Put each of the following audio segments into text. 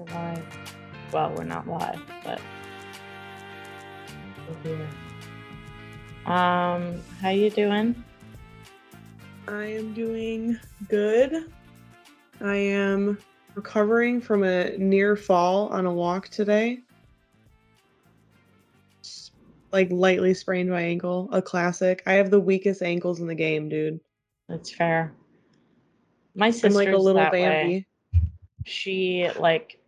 We're live. Well, we're not live, but we're here. Um, how you doing? I am doing good. I am recovering from a near fall on a walk today. Like lightly sprained my ankle, a classic. I have the weakest ankles in the game, dude. That's fair. My I'm sister's like a little that way. She like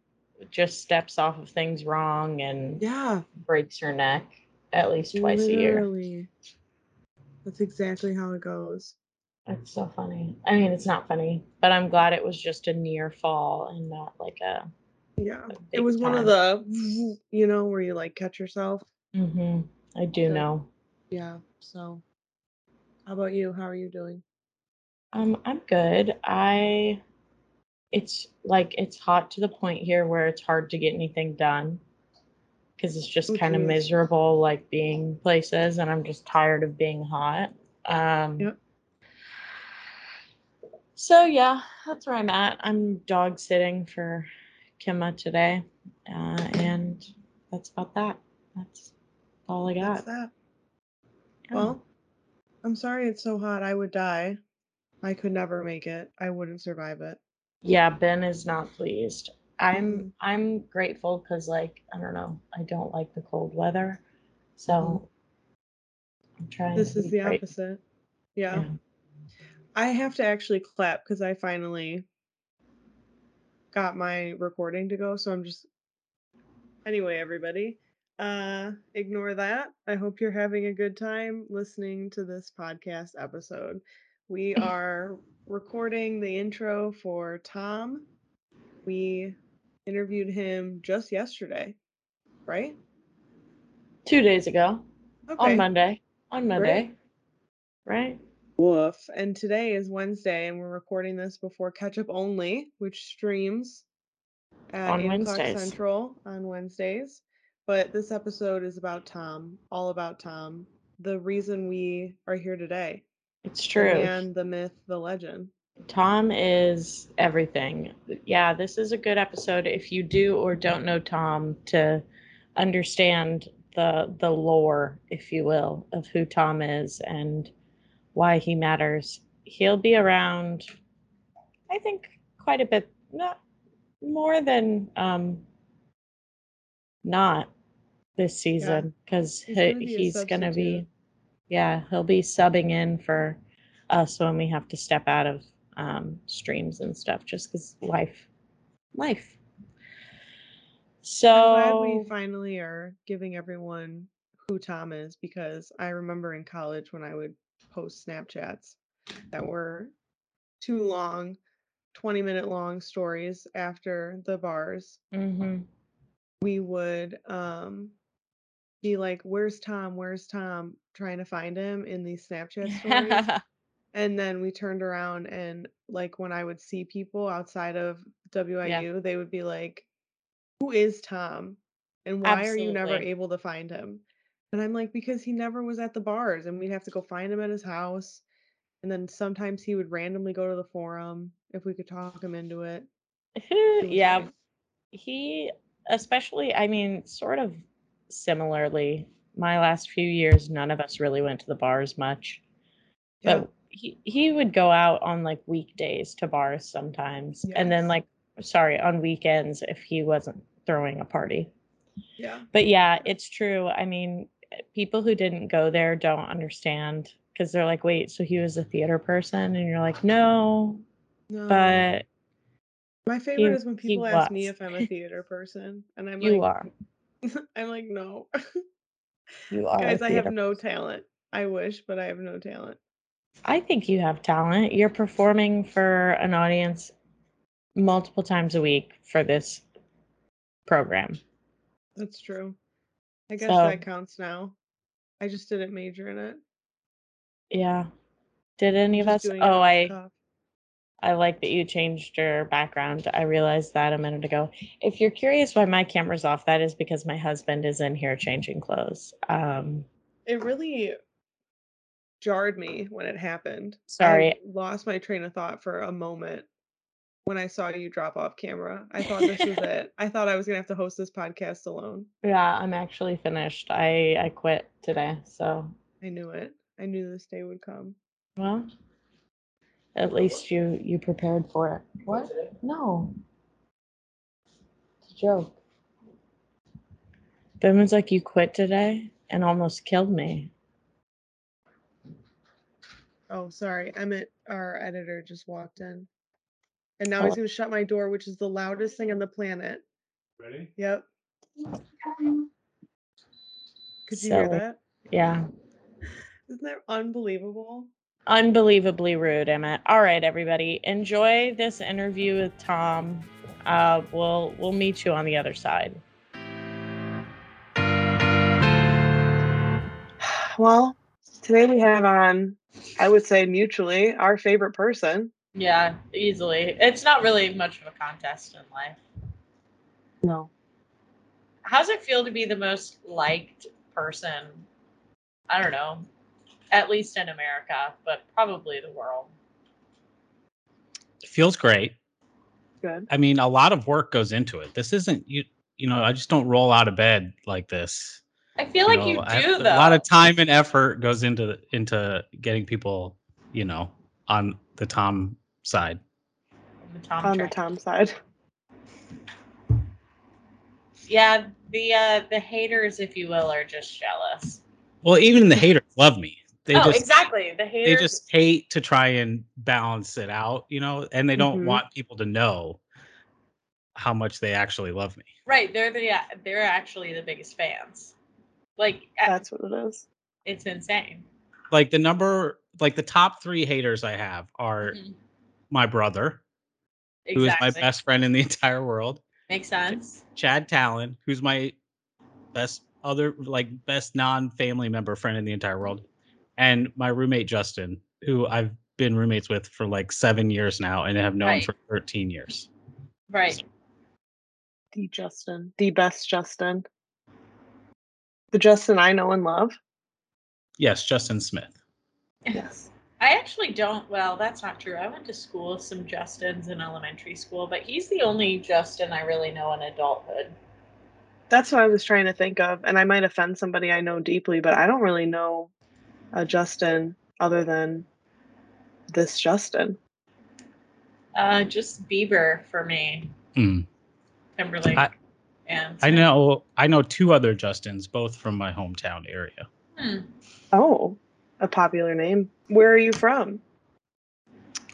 just steps off of things wrong and Yeah, breaks her neck at least twice a year. literally. That's exactly how it goes. It's so funny. I mean, it's not funny, but I'm glad it was just a near fall and not like a. Yeah. a It was one of the, you know, where you like catch yourself. hmm I do The- know. Yeah. So, how about you? How are you doing? Um, I'm good. I. It's like it's hot to the point here where it's hard to get anything done because it's just kind of miserable, like being places, and I'm just tired of being hot. Um, Yep. So yeah, that's where I'm at. I'm dog sitting for Kimma today, uh, and that's about that. That's all I That's got. that. Yeah. Well, I'm sorry it's so hot. I would die. I could never make it. I wouldn't survive it. Yeah, Ben is not pleased. I'm. I'm grateful because like I don't know, I don't like the cold weather, so I'm trying. This is the great. opposite. Yeah. Yeah. I have to actually clap because I finally got my recording to go. So I'm just. Anyway, everybody, uh, ignore that. I hope you're having a good time listening to this podcast episode. We are recording the intro for Tom. We interviewed him just yesterday, right? Two days ago Okay. on Monday. On Monday, Great. right? Woof. And today is Wednesday, and we're recording this before Catch Up Only, which streams at On 8 o'clock Wednesdays. Central on Wednesdays. But this episode is about Tom, all about Tom, the reason we are here today. It's true. And the myth, the legend. Tom is everything. Yeah, this is a good episode if you do or don't know Tom to understand the the lore, if you will, of who Tom is and why he matters. He'll be around I think quite a bit not more than um not this season because He's he, gonna be he's gonna be. Yeah he'll be subbing in for us when we have to step out of um, streams and stuff just because life life I'm glad we finally are giving everyone who Tom is because I remember in college when I would post Snapchats that were too long, 20 minute long stories after the bars. mhm. We would um be like, Where's Tom? Where's Tom? Trying to find him in these Snapchat stories. And then we turned around and like when I would see people outside of WIU, they would be like, Who is Tom? And why are you never able to find him? And I'm like, because he never was at the bars and we'd have to go find him at his house. And then sometimes he would randomly go to the forum if we could talk him into it. Yeah he especially i mean sort of similarly my last few years none of us really went to the bars much Yeah. but he he would go out on like weekdays to bars sometimes and then like sorry on weekends if he wasn't throwing a party Yeah. but yeah it's true i mean people who didn't go there don't understand because they're like wait so he was a theater person and you're like no No. but my favorite he- is when people ask me if I'm a theater person. And I'm you like are I'm like, no. you are Guys, I have theater no talent. I wish, but I have no talent. I think you have talent. You're performing for an audience multiple times a week for this program. That's true. I guess So- that counts now. I just didn't major in it. Yeah. Did any of us? Oh, I. I like that you changed your background. I realized that a minute ago. If you're curious why my camera's off, that is because my husband is in here changing clothes. Um, It really jarred me when it happened. Sorry. I lost my train of thought for a moment. when I saw you drop off camera. I thought this was it. I thought I was gonna have to host this podcast alone. Yeah, I'm actually finished. I I quit today, so I knew it. I knew this day would come. well, at least you you prepared for it. What? No. It's a joke. Ben was like, "You quit today," and almost killed me. Oh, sorry. Emmett, our editor, just walked in. And now he's Oh. gonna shut my door, which is the loudest thing on the planet. Ready? Yep. Could you hear that? Yeah. Isn't that unbelievable? Unbelievably rude, Emmett. All right, everybody, enjoy this interview with Tom. Uh, we'll we'll meet you on the other side. Well, today we have on, I would say mutually, our favorite person. Yeah, easily. It's not really much of a contest in life. No. How's it feel to be the most liked person? I don't know, at least in America, but probably the world. It feels great. Good. I mean, a lot of work goes into it. This isn't you. You know, I just don't roll out of bed like this. I feel like you know, I- do a though. A lot of time and effort goes into into getting people, you know, on the Tom side. The Tom on train. the Tom side. Yeah, the uh the haters, if you will, are just jealous. Well, even the haters love me. They oh, just exactly. The they just hate to try and balance it out, you know, and they don't Mhm. want people to know how much they actually love me. right. They're the they're actually the biggest fans. Like uh, That's what it is. it's insane. Like the number, like the top three haters I have are Mhm. my brother, who is my best friend in the entire world, Makes sense. Chad Talon, who's my best other like best non-family member friend in the entire world, and my roommate Justin, who I've been roommates with for like seven years now and have known Right. for 13 years. Right. The Justin. The best Justin. The Justin I know and love. Yes, Justin Smith. Yes. I actually don't. Well, that's not true. I went to school with some Justins in elementary school, but he's the only Justin I really know in adulthood. That's what I was trying to think of. And I might offend somebody I know deeply, but I don't really know a Justin other than this Justin. Uh, just Bieber for me, Hmm. Timberlake, I- and I know I know two other Justins, both from my hometown area. Hmm. Oh, a popular name. Where are you from?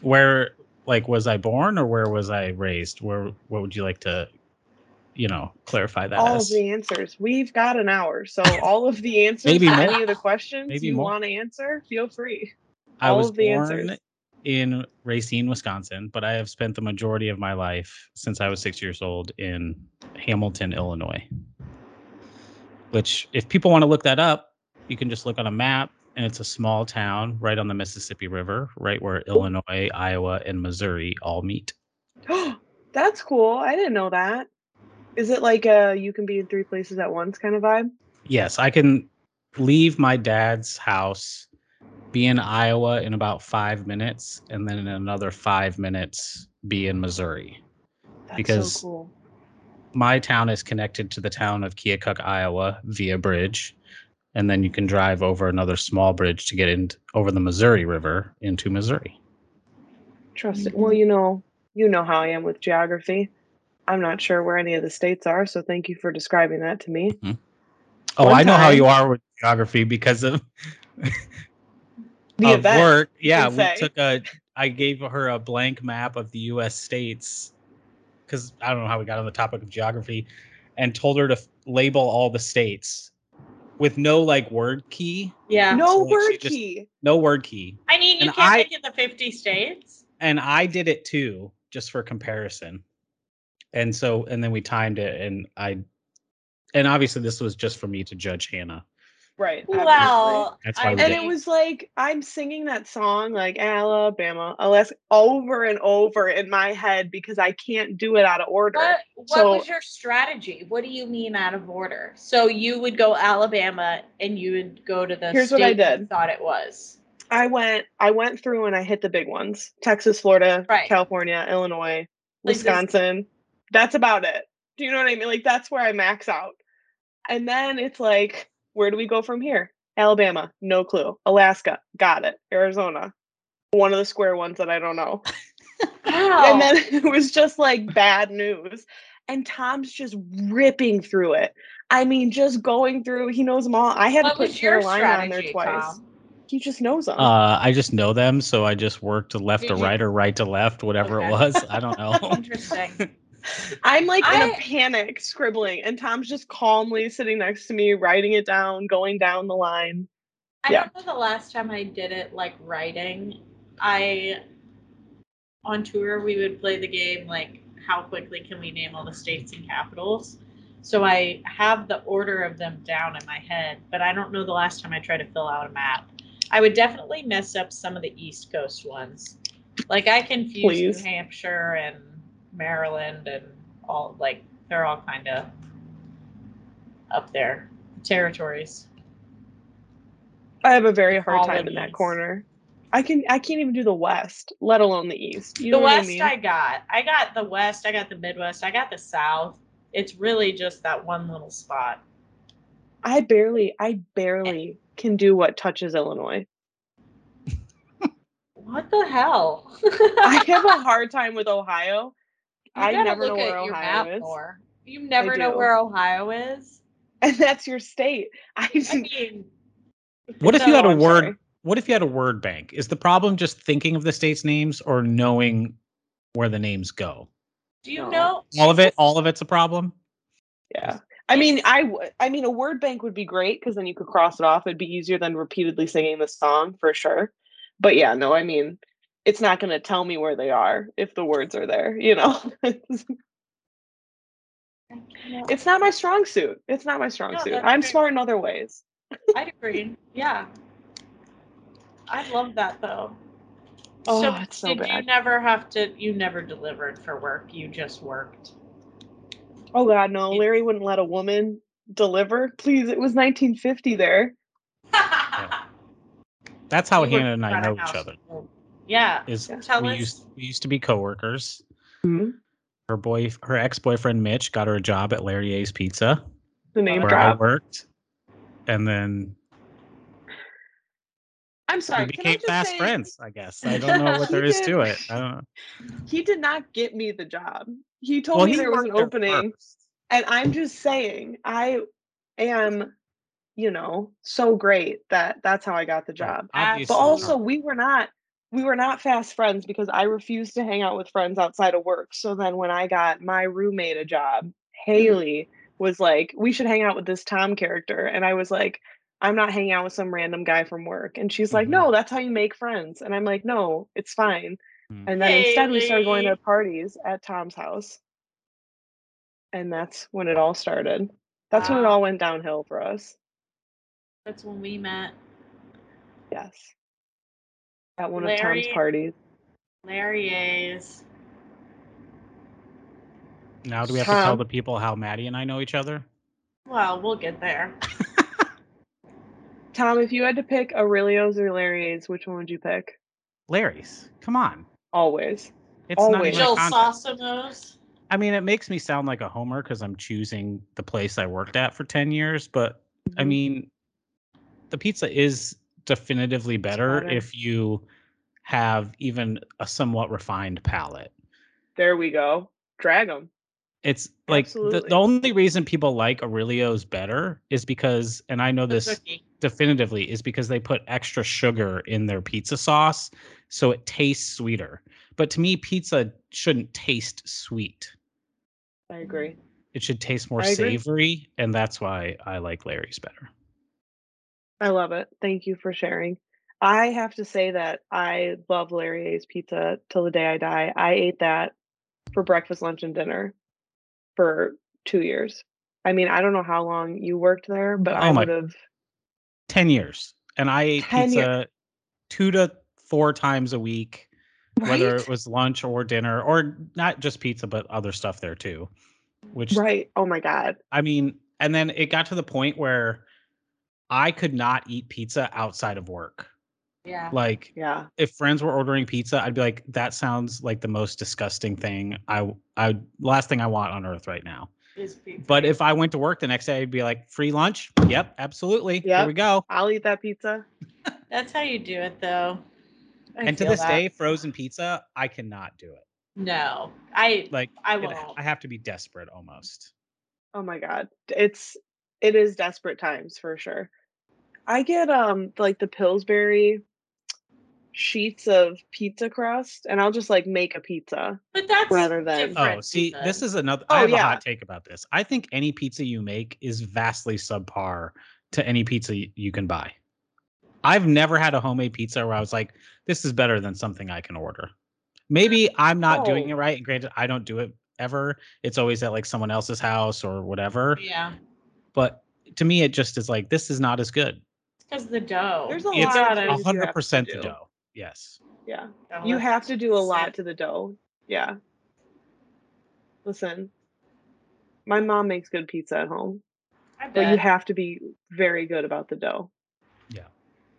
Where like was I born or where was I raised? Where what would you like to you know, clarify that all as? the answers. We've got an hour. So all of the answers Maybe to more. any of the questions Maybe you want to answer, feel free. I all was of the born answers. in Racine, Wisconsin, but I have spent the majority of my life since I was six years old in Hamilton, Illinois. Which, if people want to look that up, you can just look on a map, and it's a small town right on the Mississippi River, right where Illinois, Iowa, and Missouri all meet. That's cool. I didn't know that. Is it like a you can be in three places at once kind of vibe? Yes, I can leave my dad's house, be in Iowa in about five minutes, and then in another five minutes be in Missouri. That's Because- so cool. my town is connected to the town of Keokuk, Iowa via bridge. And then you can drive over another small bridge to get in over the Missouri River into Missouri. Trust it. Mm-hmm. Well, you know, you know how I am with geography. I'm not sure where any of the states are, so thank you for describing that to me. Mm-hmm. Oh, One I know how you are with geography because of, The of event. work. Yeah, we say. took a. I gave her a blank map of the U.S. states because I don't know how we got on the topic of geography, and told her to f- label all the states with no like word key, Yeah. No So, like, word just- key. no word key. I mean, you And can't I- make it the 50 states. and I did it too, just for comparison. And so, and then we timed it, and I, and obviously this was just for me to judge Hannah. Right. obviously. Well, That's why I we and did it was like I'm singing that song like Alabama, Alaska over and over in my head because I can't do it out of order. What, what So- was your strategy? What do you mean out of order? So you would go Alabama and you would go to the Here's state what I you did. thought it was. I went I went through and I hit the big ones. Texas, Florida, Right. California, Illinois, Like this- Wisconsin. That's about it. Do you know what I mean? Like that's where I max out. And then it's like, where do we go from here? Alabama, no clue. Alaska, got it. Arizona, one of the square ones that I don't know. Wow. And then it was just like bad news. And Tom's just ripping through it. I mean, just going through. He knows them all. I had what to put was your Carolina on there twice. Tom? He just knows them. Uh, I just know them, so I just worked to left to you- right or right to left, whatever Okay. it was. I don't know. Interesting. I'm like in a panic, scribbling, and Tom's just calmly sitting next to me, writing it down, going down the line. I Yeah. don't know the last time I did it like writing. I on tour we would play the game like how quickly can we name all the states and capitals. So I have the order of them down in my head, but I don't know the last time I tried to fill out a map. I would definitely mess up some of the East Coast ones. Like I confuse Please. New Hampshire and Maryland and all like they're all kind of up there territories. I have a very hard time in that corner. I can I can't even do the West, let alone the East. You the know west what I mean? I got. I got the west, I got the midwest, I got the south. It's really just that one little spot. I barely I barely can do what touches Illinois. What the hell? I have a hard time with Ohio. You I gotta never know where at your Ohio map is. more. You never know where Ohio is. And that's your state. I, I mean, What if you had No, a I'm word? sorry. What if you had a word bank? Is the problem just thinking of the states' names or knowing where the names go? do you No. know All of it. All of it's a problem. Yeah. I mean, I w- I mean, a word bank would be great because then you could cross it off. It'd be easier than repeatedly singing the song for sure. But yeah, no, I mean, it's not going to tell me where they are if the words are there. You know, it's not my strong suit. It's not my strong No, suit. I'm fair. smart in other ways. I'd agree. Yeah. I love that though. Oh, so it's so did you never have to you never delivered for work, you just worked. Oh God, no! Larry wouldn't let a woman deliver. Please, it was 1950 there. That's how You Hannah and I know each house. other. Yeah. Is Tell we us. used we used to be coworkers. Mhm. Her boy, her ex boyfriend Mitch, got her a job at Larry A's Pizza, The name where I worked, and then I'm sorry. we became fast say- friends. I guess I don't know what He there is did- to it. I don't know. He did not get me the job. He told Well, me he there was an opening. first. And I'm just saying, I am, you know, so great that that's how I got the job. Obviously, But also, we were not we were not fast friends because I refused to hang out with friends outside of work. So then when I got my roommate a job, Haley was like, "We should hang out with this Tom character." And I was like, "I'm not hanging out with some random guy from work." And she's like, Mhm. "No, that's how you make friends." And I'm like, "No, it's fine." Mm. And then instead we started going to parties at Tom's house. And that's when it all started. That's when it all went downhill for us. That's when we met. Yes. At one of Tom's parties. Larry A's. Now, do we have to tell the people how Maddie and I know each other? Well, we'll get there. Tom, if you had to pick Aurelio's or Larry's, which one would you pick? Larry's. Come on. Always. It's not Always. even a Jill contest. I mean, it makes me sound like a homer because I'm choosing the place I worked at for 10 years, but I Mhm. mean, the pizza is definitively better, better. if you have even a somewhat refined palate. there we go. Drag them. It's like the, the only reason people like Aurelio's better is because, and I know this definitively, is because they put extra sugar in their pizza sauce, so it tastes sweeter. But to me, pizza shouldn't taste sweet. I agree. It should taste more savory, and that's why I like Larry's better. I love it. Thank you for sharing. I have to say that I love Larry A's pizza till the day I die. I ate that for breakfast, lunch, and dinner for two years. I mean, I don't know how long you worked there, but I Oh my- would have. 10 years. And I ate 10 year- pizza two to four times a week, whether it was lunch or dinner, or not just pizza, but other stuff there too. Which, Right. Oh my God. I mean, and then it got to the point where I could not eat pizza outside of work. Yeah. Like Yeah. if friends were ordering pizza, I'd be like, that sounds like the most disgusting thing. I I last thing I want on earth right now. Is pizza. But if I went to work the next day, I'd be like, free lunch? Yep, absolutely. Here we go. I'll eat that pizza. that's how you do it, though. I and to this that. day, frozen pizza, I cannot do it. no, I Like I it- won't. I have to be desperate almost. Oh my god. It's it is desperate times for sure. I get um like the Pillsbury sheets of pizza crust and I'll just like make a pizza. but that's rather than- Oh, see, pizza. this is another. Oh, I have a yeah. hot take about this. I think any pizza you make is vastly subpar to any pizza you can buy. I've never had a homemade pizza where I was like, "This is better than something I can order." Maybe I'm not doing Oh. it right. And granted, I don't do it ever. It's always at like someone else's house or whatever. yeah, But to me, it just is like this is not as good. Because the dough. There's a It's lot of a hundred percent the dough. Yes. Yeah. Gotta You have to do a lot to the dough. Yeah. Listen. My mom makes good pizza at home, I but you have to be very good about the dough. Yeah.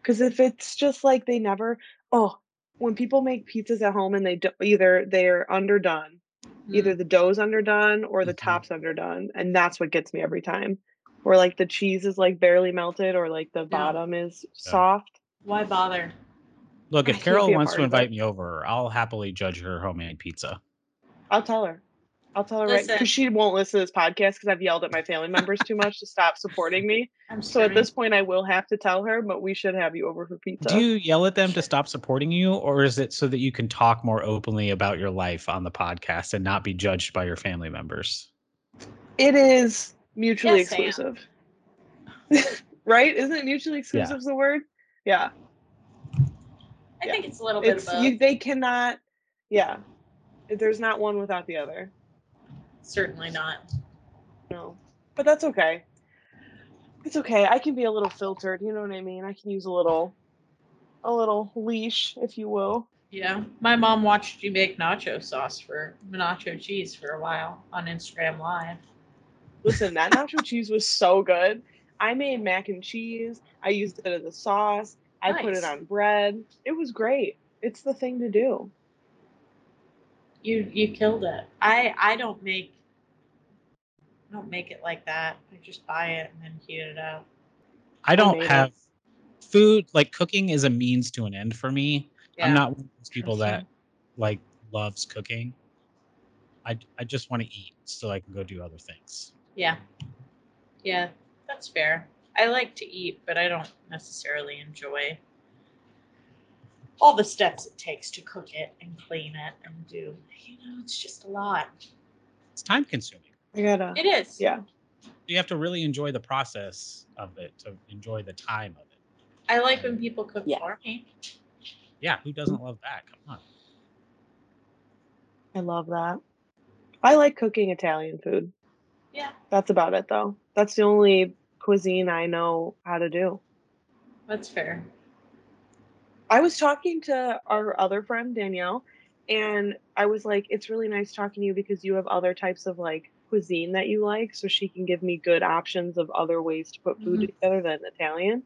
Cuz if it's just like they never oh, when people make pizzas at home and they do, either they're underdone, either the dough's underdone or the Mhm. top's underdone, and that's what gets me every time. Or like the cheese is like barely melted or like the bottom is soft. Why bother? Look, if can't Carol wants to part of it. invite me over, I'll happily judge her homemade pizza. I'll tell her. I'll tell her right Listen. because she won't listen to this podcast because I've yelled at my family members too much to stop supporting me. I'm So at this point, I will have to tell her, but we should have you over for pizza. Do you yell at them to stop supporting you, or is it so that you can talk more openly about your life on the podcast and not be judged by your family members? It is mutually Yes, exclusive, right? Isn't it mutually exclusive is the word? Yeah. I yeah. think it's a little bit It's of both. you. They cannot. Yeah. There's not one without the other. Certainly not. No, but that's okay. It's okay. I can be a little filtered. You know what I mean? I can use a little, a little leash, if you will. Yeah, my mom watched you make nacho sauce for nacho cheese for a while on Instagram Live. Listen, that nacho cheese was so good. I made mac and cheese. I used it as a sauce. I put it on bread. It was great. It's the thing to do. You you killed it. I I don't make I don't make it like that. I just buy it and then heat it up. I don't made it. have food like cooking is a means to an end for me. Yeah. I'm not one of those people that like loves cooking. I I just want to eat so I can go do other things. Yeah. Yeah, that's fair. I like to eat, but I don't necessarily enjoy all the steps it takes to cook it and clean it and do. You know, it's just a lot. It's time consuming. I gotta. It is. Yeah. You have to really enjoy the process of it to enjoy the time of it. I like when people cook Yeah. for me. Yeah, who doesn't love that? Come on. I love that. I like cooking Italian food. Yeah, That's about it, though. That's the only cuisine I know how to do. that's fair. I was talking to our other friend Danielle, and I was like, "It's really nice talking to you because you have other types of like cuisine that you like, so she can give me good options of other ways to put food Mhm. together than Italian."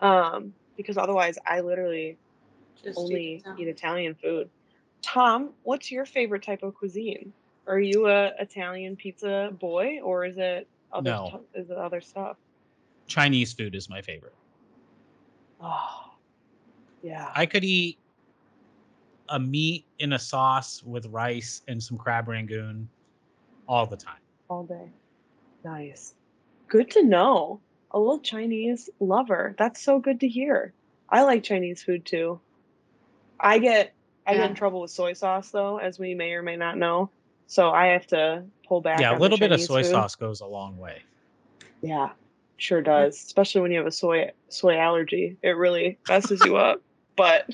Um, because otherwise, I literally Just only eat some. eat Italian food. Tom, what's your favorite type of cuisine? Are you a Italian pizza boy, or is it other No. stu- is it other stuff? Chinese food is my favorite. Oh, yeah. I could eat a meat in a sauce with rice and some crab rangoon all the time. all day. Nice. Good to know. A little Chinese lover. That's so good to hear. I like Chinese food too. I get I get in trouble with soy sauce though, as we may or may not know. So I have to pull back. yeah, a little bit of soy food. sauce goes a long way. Yeah, sure does. Especially when you have a soy soy allergy, it really messes you up. But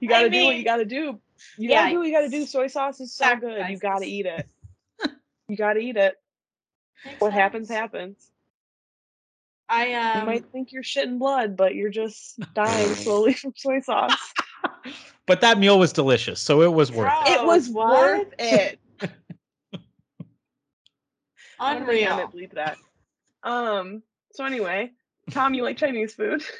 you got to I do what you got to do. You yeah, got to do what you got to do. Soy sauce is so good. You got to eat it. you got to eat it. Makes What happens sense. happens. I You um might think you're shitting blood, but you're just dying slowly from soy sauce. But that meal was delicious, so it was worth it. Oh, it was what? worth it. I'm gonna unreal. bleep that. Um. So anyway, Tom, you like Chinese food?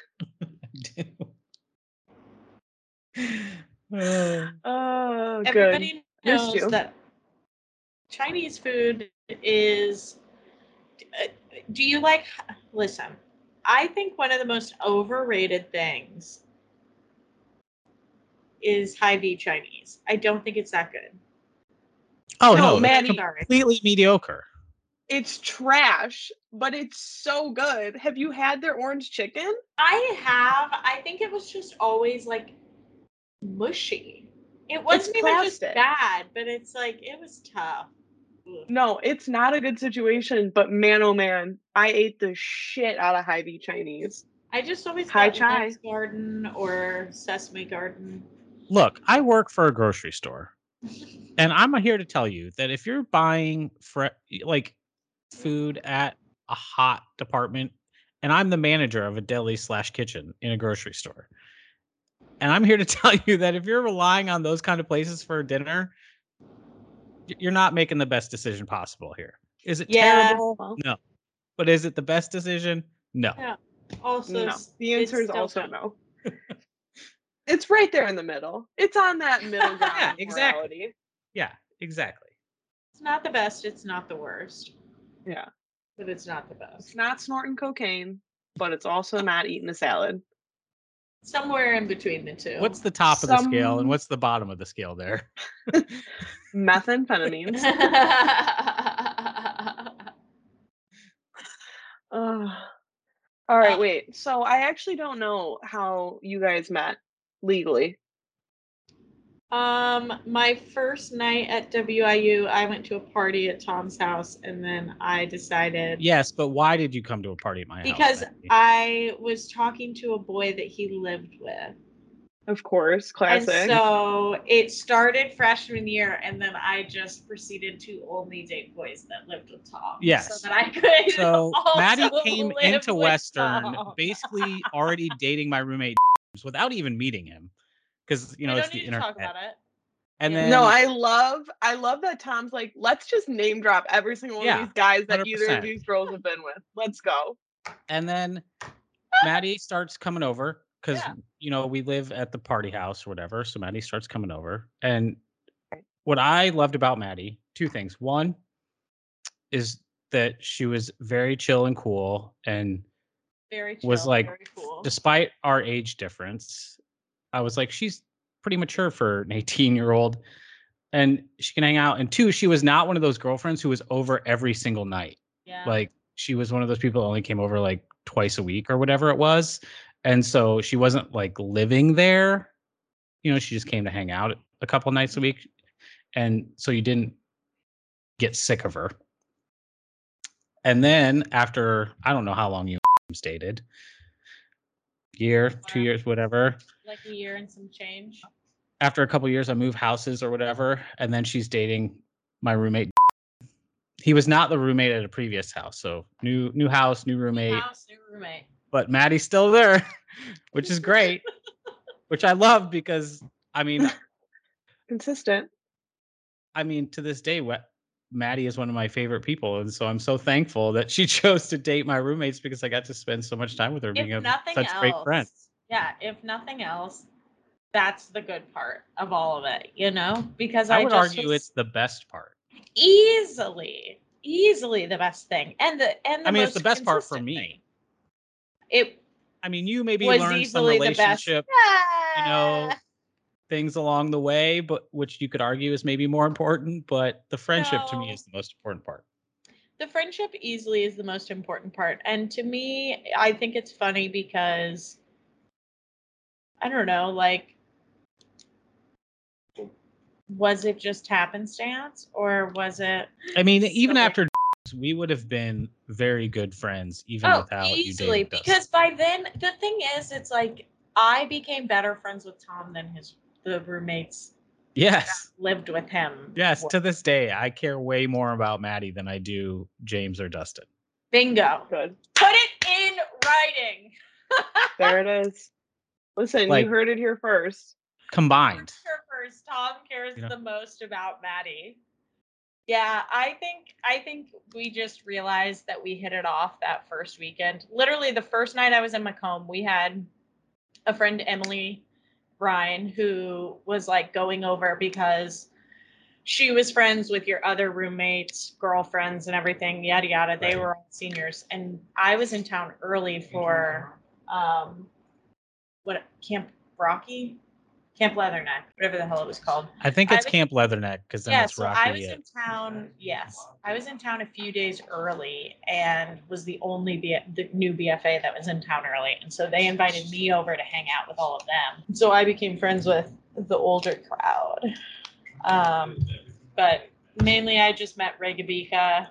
Oh. Oh, good. Everybody Missed knows that Chinese food is. uh, Do you like? Listen, I think one of the most overrated things is Hy Vee Chinese. I don't think it's that good. Oh No, no, it's Maddie. Sorry. completely mediocre. It's trash, but it's so good. Have you had their orange chicken? I have. I think it was just always like mushy. It wasn't even just bad, but it's like it was tough. Ugh. No, it's not a good situation, but man oh man, I ate the shit out of Hy Vee Chinese. I just always Hi, got Chai. Lions Garden or Sesame Garden. Look, I work for a grocery store, and I'm here to tell you that if you're buying fre- like food at a hot department, and I'm the manager of a deli slash kitchen in a grocery store, and I'm here to tell you that if you're relying on those kind of places for dinner, you're not making the best decision possible here. Is it Yeah. terrible? No. But is it the best decision? No. Yeah. Also, No, s- the it's answer is also tough. no. it's right there in the middle. It's on that middle ground. Yeah, exactly. morality. Yeah, exactly. It's not the best. It's not the worst, Yeah. but it's not the best. It's not snorting cocaine, but it's also not eating a salad. Somewhere in between the two. What's the top of the scale and what's the bottom of the scale there? Methamphetamines. Ugh. all right, Uh, wait. So I actually don't know how you guys met legally. Um, my first night at WIU, I went to a party at Tom's house, and then I decided Yes, but why did you come to a party at my house? because I was talking to a boy that he lived with. Of course, classic. And so it started freshman year, and then I just proceeded to only date boys that lived with Tom. Yes. So that I could. So Maddie came live into Western Tom. basically already dating my roommate without even meeting him. Because you know we it's don't the need to internet. talk about it. And Yeah. then no, I love I love that Tom's like, let's just name drop every single one Yeah, of these guys that either 100%. of these girls have been with. Let's go. and then Maddie starts coming over because Yeah. you know we live at the party house or whatever. So Maddie starts coming over, and what I loved about Maddie, two things. One is that she was very chill and cool, and Very chill, was like, very cool. despite our age difference, I was like, she's pretty mature for an 18 year old, and she can hang out. And two, she was not one of those girlfriends who was over every single night. Yeah. like she was one of those people that only came over like twice a week or whatever it was. And so she wasn't like living there. You know she just came to hang out a couple nights a week. And so you didn't get sick of her. And then after i don't know how long you dated. Year two years whatever like a year and some change. after a couple years i move houses or whatever and then she's dating my roommate he was not the roommate at a previous house so new new house new New roommate house, new roommate. but Maddie's still there, which is great, which I love because I mean, Consistent. I mean, to this day, what Maddie is one of my favorite people, and so I'm so thankful that she chose to date my roommates because I got to spend so much time with her, being a, such else, great friend. Yeah. If nothing else, that's the good part of all of it, you know. Because I I, would argue it's the best part. easily, easily the best thing, and the and the I mean, it's the best part for me. thing. It I mean, you maybe learned some relationship you know, things along the way, but which you could argue is maybe more important. But the friendship to me is the most important part. the friendship easily is the most important part and to me i think it's funny because i don't know like was it just happenstance or was it I mean, even So- after we would have been very good friends, even oh without easily you dating us. because by then the thing is it's like i became better friends with tom than his the roommates Yes. lived with him Yes. were. To this day, I care way more about Maddie than I do James or Dustin. bingo Good. put it in writing There it is. Listen, Like- you heard it here first. Combined. Sure first, Tom cares You know? the most about Maddie. Yeah, I think I think we just realized that we hit it off that first weekend. Literally the first night I was in Macomb, we had a friend Emily Brian, who was like going over because she was friends with your other roommates, girlfriends, and everything, yada yada. They Right. were all seniors, and I was in town early for um, what Camp Rocky, Camp Leatherneck, whatever the hell it was called. I think I it's was- Camp Leatherneck because then yeah, it's so Rocky. I was at- in town. Yes, I was in town a few days early, and was the only B- the new BFA that was in town early, and so they invited me over to hang out with all of them. So I became friends with the older crowd. Um, but mainly, I just met Ray Gabika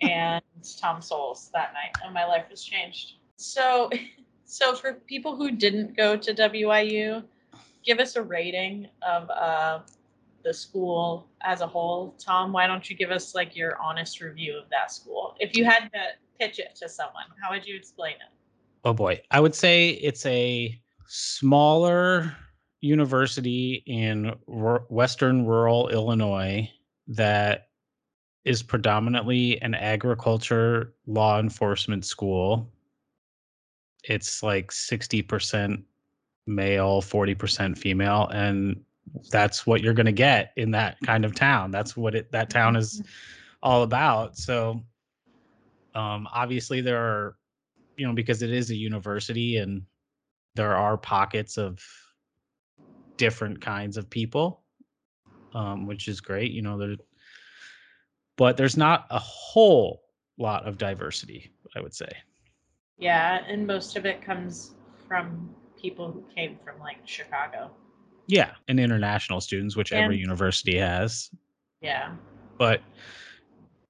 and Tom Sowlles that night, and my life was changed. So, so for people who didn't go to WIU, give us a rating of uh, the school as a whole. Tom, why don't you give us like your honest review of that school? If you had to pitch it to someone, how would you explain it? Oh boy. I would say it's a smaller university in rur- western rural Illinois that is predominantly an agriculture law enforcement school. It's like 60% male, 40% female and that's what you're going to get in that kind of town. That's what it that town is all about. So um obviously there are you know because it is a university and there are pockets of different kinds of people um which is great you know there but there's not a whole lot of diversity i would say Yeah, and most of it comes from people who came from like Chicago. yeah and international students which every university has Yeah. but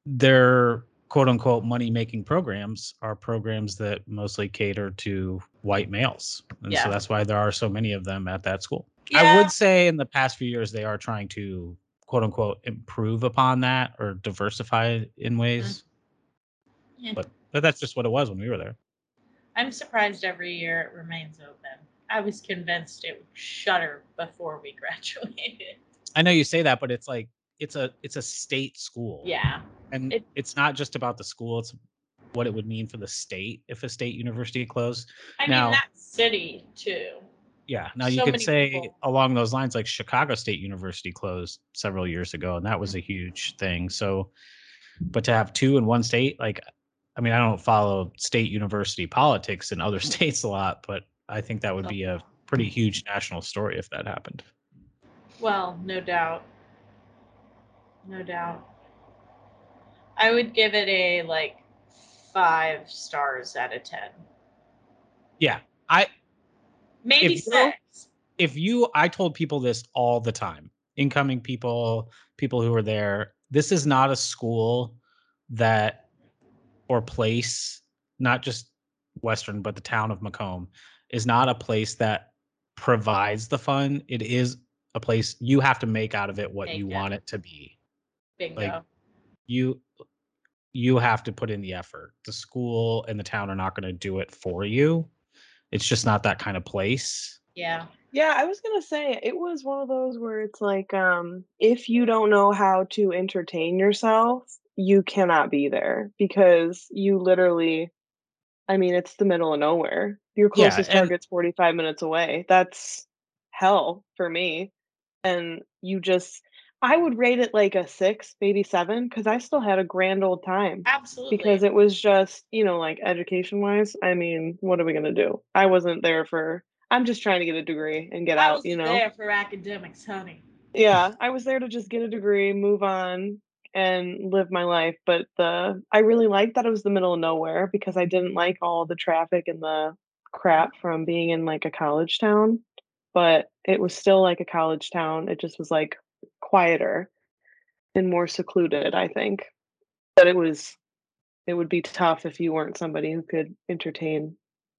their quote unquote money making programs are programs that mostly cater to white males. And Yeah. so that's why there are so many of them at that school. Yeah. I would say in the past few years, they are trying to quote unquote improve upon that or diversify in mm-hmm. ways. Yeah. But but that's just what it was when we were there. I'm surprised every year it remains open. I was convinced it would shutter before we graduated. I know you say that, but it's like it's a it's a state school. Yeah. And It- it's not just about the school, it's what it would mean for the state if a state university closed. I Now- mean that city too. Yeah. Now you could say people. along those lines, like Chicago State University closed several years ago, and that was a huge thing. So, but to have two in one state, like, I mean, I don't follow state university politics in other states a lot, but I think that would oh. be a pretty huge national story if that happened. Well, no doubt. No doubt. I would give it a like five stars out of ten. Yeah. I, Maybe If six. if you, I told people this all the time, incoming people, people who are there, this is not a school that or place, not just Western, but the town of Macomb is not a place that provides the fun. It is a place you have to make out of it what you want it to be. Bingo. like, You you have to put in the effort. The school and the town are not going to do it for you. It's just not that kind of place. yeah. Yeah, I was gonna say it was one of those where it's like, um, if you don't know how to entertain yourself, you cannot be there because you literally, I mean, it's the middle of nowhere. Your Yeah, closest and- target's 45 minutes away. That's hell for me. And you just, I would rate it like a six, maybe seven, because I still had a grand old time Absolutely. because it was just you know like education wise i mean what are we going to do i wasn't there for i'm just trying to get a degree and get I out you know there for academics, honey. yeah i was there to just get a degree move on and live my life but the i really liked that it was the middle of nowhere because i didn't like all the traffic and the crap from being in like a college town but it was still like a college town it just was like quieter and more secluded i think but it was it would be tough if you weren't somebody who could entertain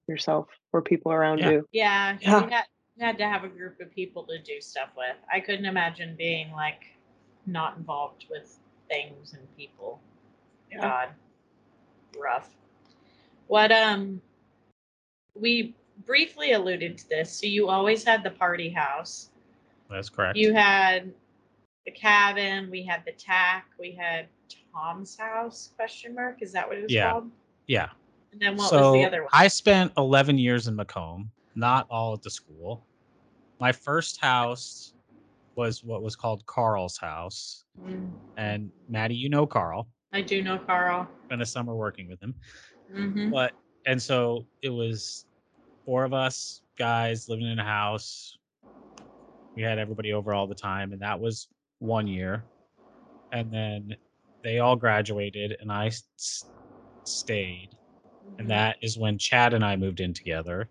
yourself or people around Yeah. you Yeah, Yeah. you had you had to have a group of people to do stuff with. I couldn't imagine being like not involved with things and people. Yeah. God, rough. What um, we briefly alluded to this. So you always had the party house. That's correct. You had the cabin. We had the tack. We had Tom's house? Question mark. Is that what it was Yeah. called? yeah. And then what so was the other one? I spent 11 years in Macomb, not all at the school. my first house was what was called Carl's house. Mm, And Maddie, you know Carl. I do know Carl. Spent a summer working with him. hmm But and so it was four of us guys living in a house. We had everybody over all the time, and that was one year. And then they all graduated, and I s- stayed. And that is when Chad and I moved in together.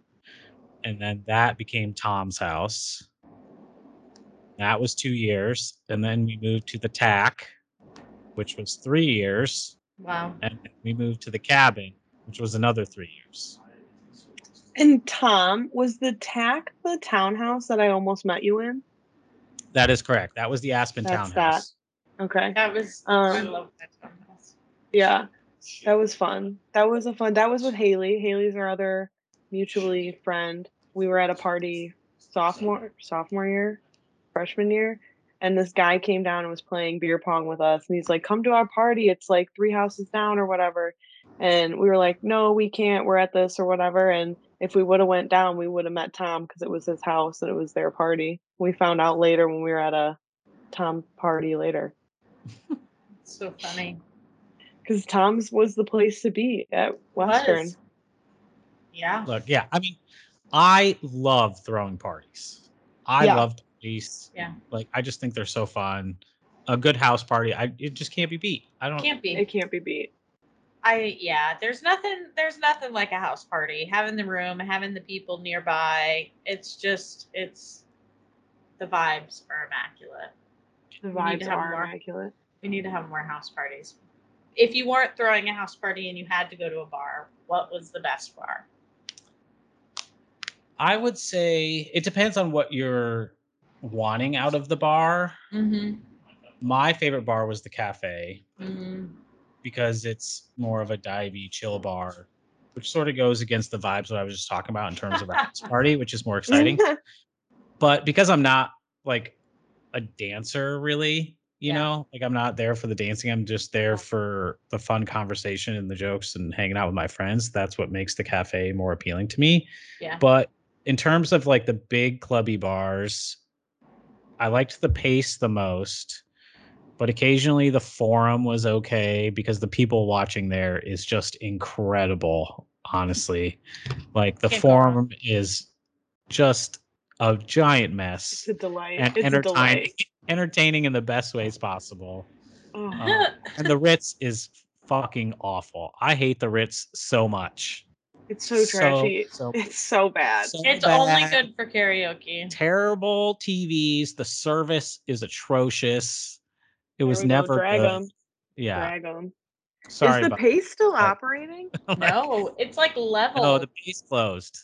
And then that became Tom's house. That was two years. And then we moved to the TAC, which was three years. Wow. And we moved to the cabin, which was another three years. And Tom, was the TAC the townhouse that I almost met you in? That is correct. That was the Aspen That's townhouse. Okay. That was. I Um, love that townhouse. Yeah. That was fun. That was a fun. That was with Haley. Haley's our other mutually friend. We were at a party sophomore sophomore year, freshman year, and this guy came down and was playing beer pong with us. And he's like, "Come to our party. It's like three houses down or whatever." And we were like, "No, we can't. We're at this or whatever." And if we would have went down, we would have met Tom because it was his house and it was their party. We found out later when we were at a Tom party later So funny. because Tom's was the place to be at Western. Yeah. Look, yeah. I mean, I love throwing parties. I Yeah. love parties. Yeah. Like I just think they're so fun. A good house party, I it just can't be beat. I don't Can't be. It can't be beat. I yeah, there's nothing there's nothing like a house party. Having the room, having the people nearby. It's just it's the vibes are immaculate. The We need vibes to have are more. immaculate. We need to have more house parties. If you weren't throwing a house party and you had to go to a bar, what was the best bar? I would say it depends on what you're wanting out of the bar. Mm-hmm. My favorite bar was the cafe mm because it's more of a divey chill bar, which sort of goes against the vibes that I was just talking about in terms of a house party, which is more exciting. but because I'm not like a dancer really, you Yeah. know, like I'm not there for the dancing. I'm just there for the fun conversation and the jokes and hanging out with my friends. That's what makes the cafe more appealing to me. Yeah. But in terms of like the big clubby bars, I liked the pace the most. But occasionally the forum was okay because the people watching there is just incredible, honestly. Like the Can't forum is just a giant mess it's a delight. and it's entertaining, delight. entertaining in the best ways possible. Oh, and the Ritz is fucking awful. I hate the Ritz so much. It's so trashy. so it's so bad. so it's only good for karaoke. Terrible TVs. The service is atrocious. It There was we go, never drag good. 'em, Yeah, drag 'em. sorry Is the pace still but- operating? No, it's like level. No, the pace closed.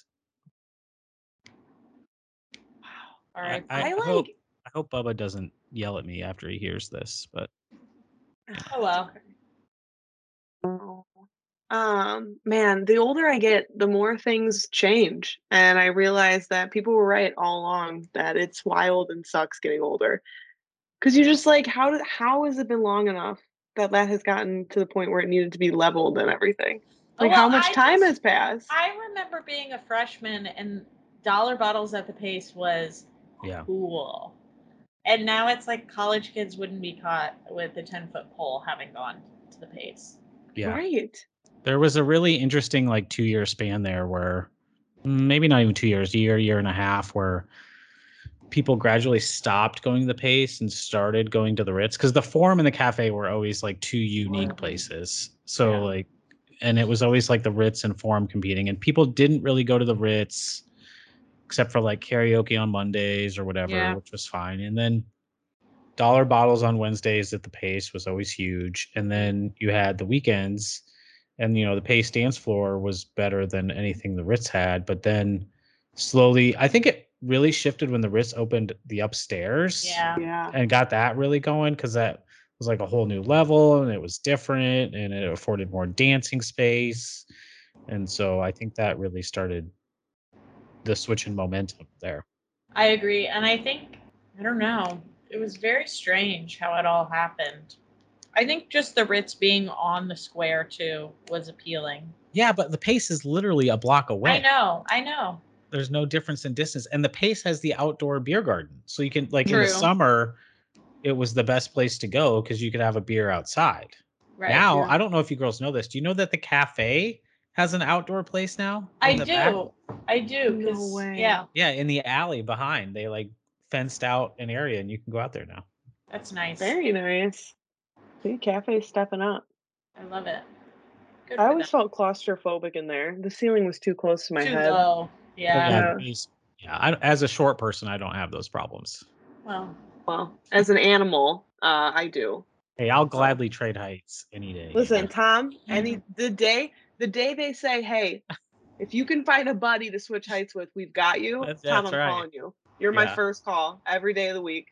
Wow. All right. I, I hope, like- I hope Bubba doesn't yell at me after he hears this, but Oh well. Um, man, the older I get, the more things change. And I realize that people were right all along that it's wild and sucks getting older. Cause you're just like, how did how has it been long enough that that has gotten to the point where it needed to be leveled and everything? Oh, Like how much I time just- has passed? I remember being a freshman and dollar bottles at the pace was yeah. cool. And now it's like college kids wouldn't be caught with a 10 foot pole having gone to the pace. Yeah. Right. There was a really interesting like two year span there where mm, maybe not even two years, year, year and a half, where people gradually stopped going to the pace and started going to the Ritz because the forum and the cafe were always like two unique places. So Yeah. like, and it was always like the Ritz and forum competing, and people didn't really go to the Ritz except for like karaoke on Mondays or whatever, Yeah. which was fine. And then dollar bottles on Wednesdays at the pace was always huge. And then you had the weekends and you know the pace dance floor was better than anything the Ritz had. But then slowly, I think it really shifted when the Ritz opened the upstairs Yeah. Yeah. and got that really going because that was like a whole new level and it was different and it afforded more dancing space. And so I think that really started the switch in momentum there. I agree. And I think, I don't know, it was very strange how it all happened. I think just the Ritz being on the square too was appealing. Yeah, but the pace is literally a block away. I know, I know. there's no difference in distance, and the Pace has the outdoor beer garden, so you can like in the summer, it was the best place to go because you could have a beer outside. Right. now, yeah. I don't know if you girls know this. Do you know that the cafe has an outdoor place now? I in the back? do. I do. No 'cause- way. Yeah, Yeah, in the alley behind, they like fenced out an area, and you can go out there now. that's nice. Very nice. See, cafe's stepping up. I love it. Good I always them. felt claustrophobic in there. The ceiling was too close to my Too head. low. Yeah. yeah, Yeah. the Pace- yeah. I, as a short person, I don't have those problems. Well, Well, as an animal, uh, I do. Hey, I'll gladly trade heights any day. Listen, Tom, any the day the day they say, hey, if you can find a buddy to switch heights with, we've got you. That's- Tom, that's I'm right. calling you. You're my first call every day of the week.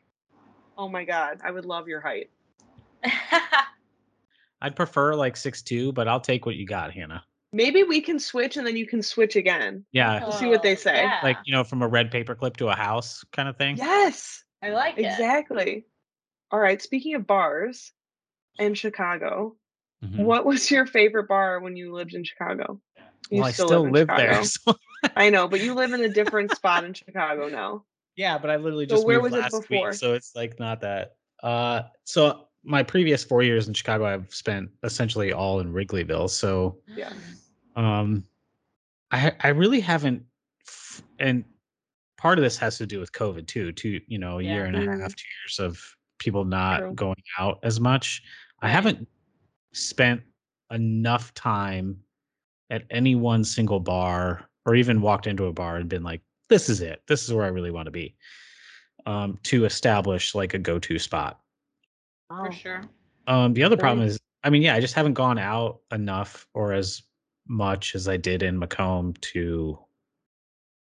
Oh my god, I would love your height. I'd prefer like six two, but I'll take what you got, Hannah. Maybe we can switch and then you can switch again. Yeah, We'll see what they Oh, say. yeah. like you know, from a red paperclip to a house kind of thing. Yes, I like it. exactly. All right. Speaking of bars in Chicago, Mhm. what was your favorite bar when you lived in Chicago? You Well, I still in live there. So- I know, but you live in a different spot in Chicago now. yeah, but I literally So just where moved was it last before? week, so it's like not that. Uh, so my previous four years in Chicago, I've spent essentially all in Wrigleyville. So Yeah. um i i really haven't f- and part of this has to do with covid too two you know a year and a half two years of people not True. going out as much i haven't spent enough time at any one single bar or even walked into a bar and been like this is it this is where i really want to be um to establish like a go-to spot For sure. um, the other problem is, I mean, yeah, I just haven't gone out enough or as much as I did in Macomb to,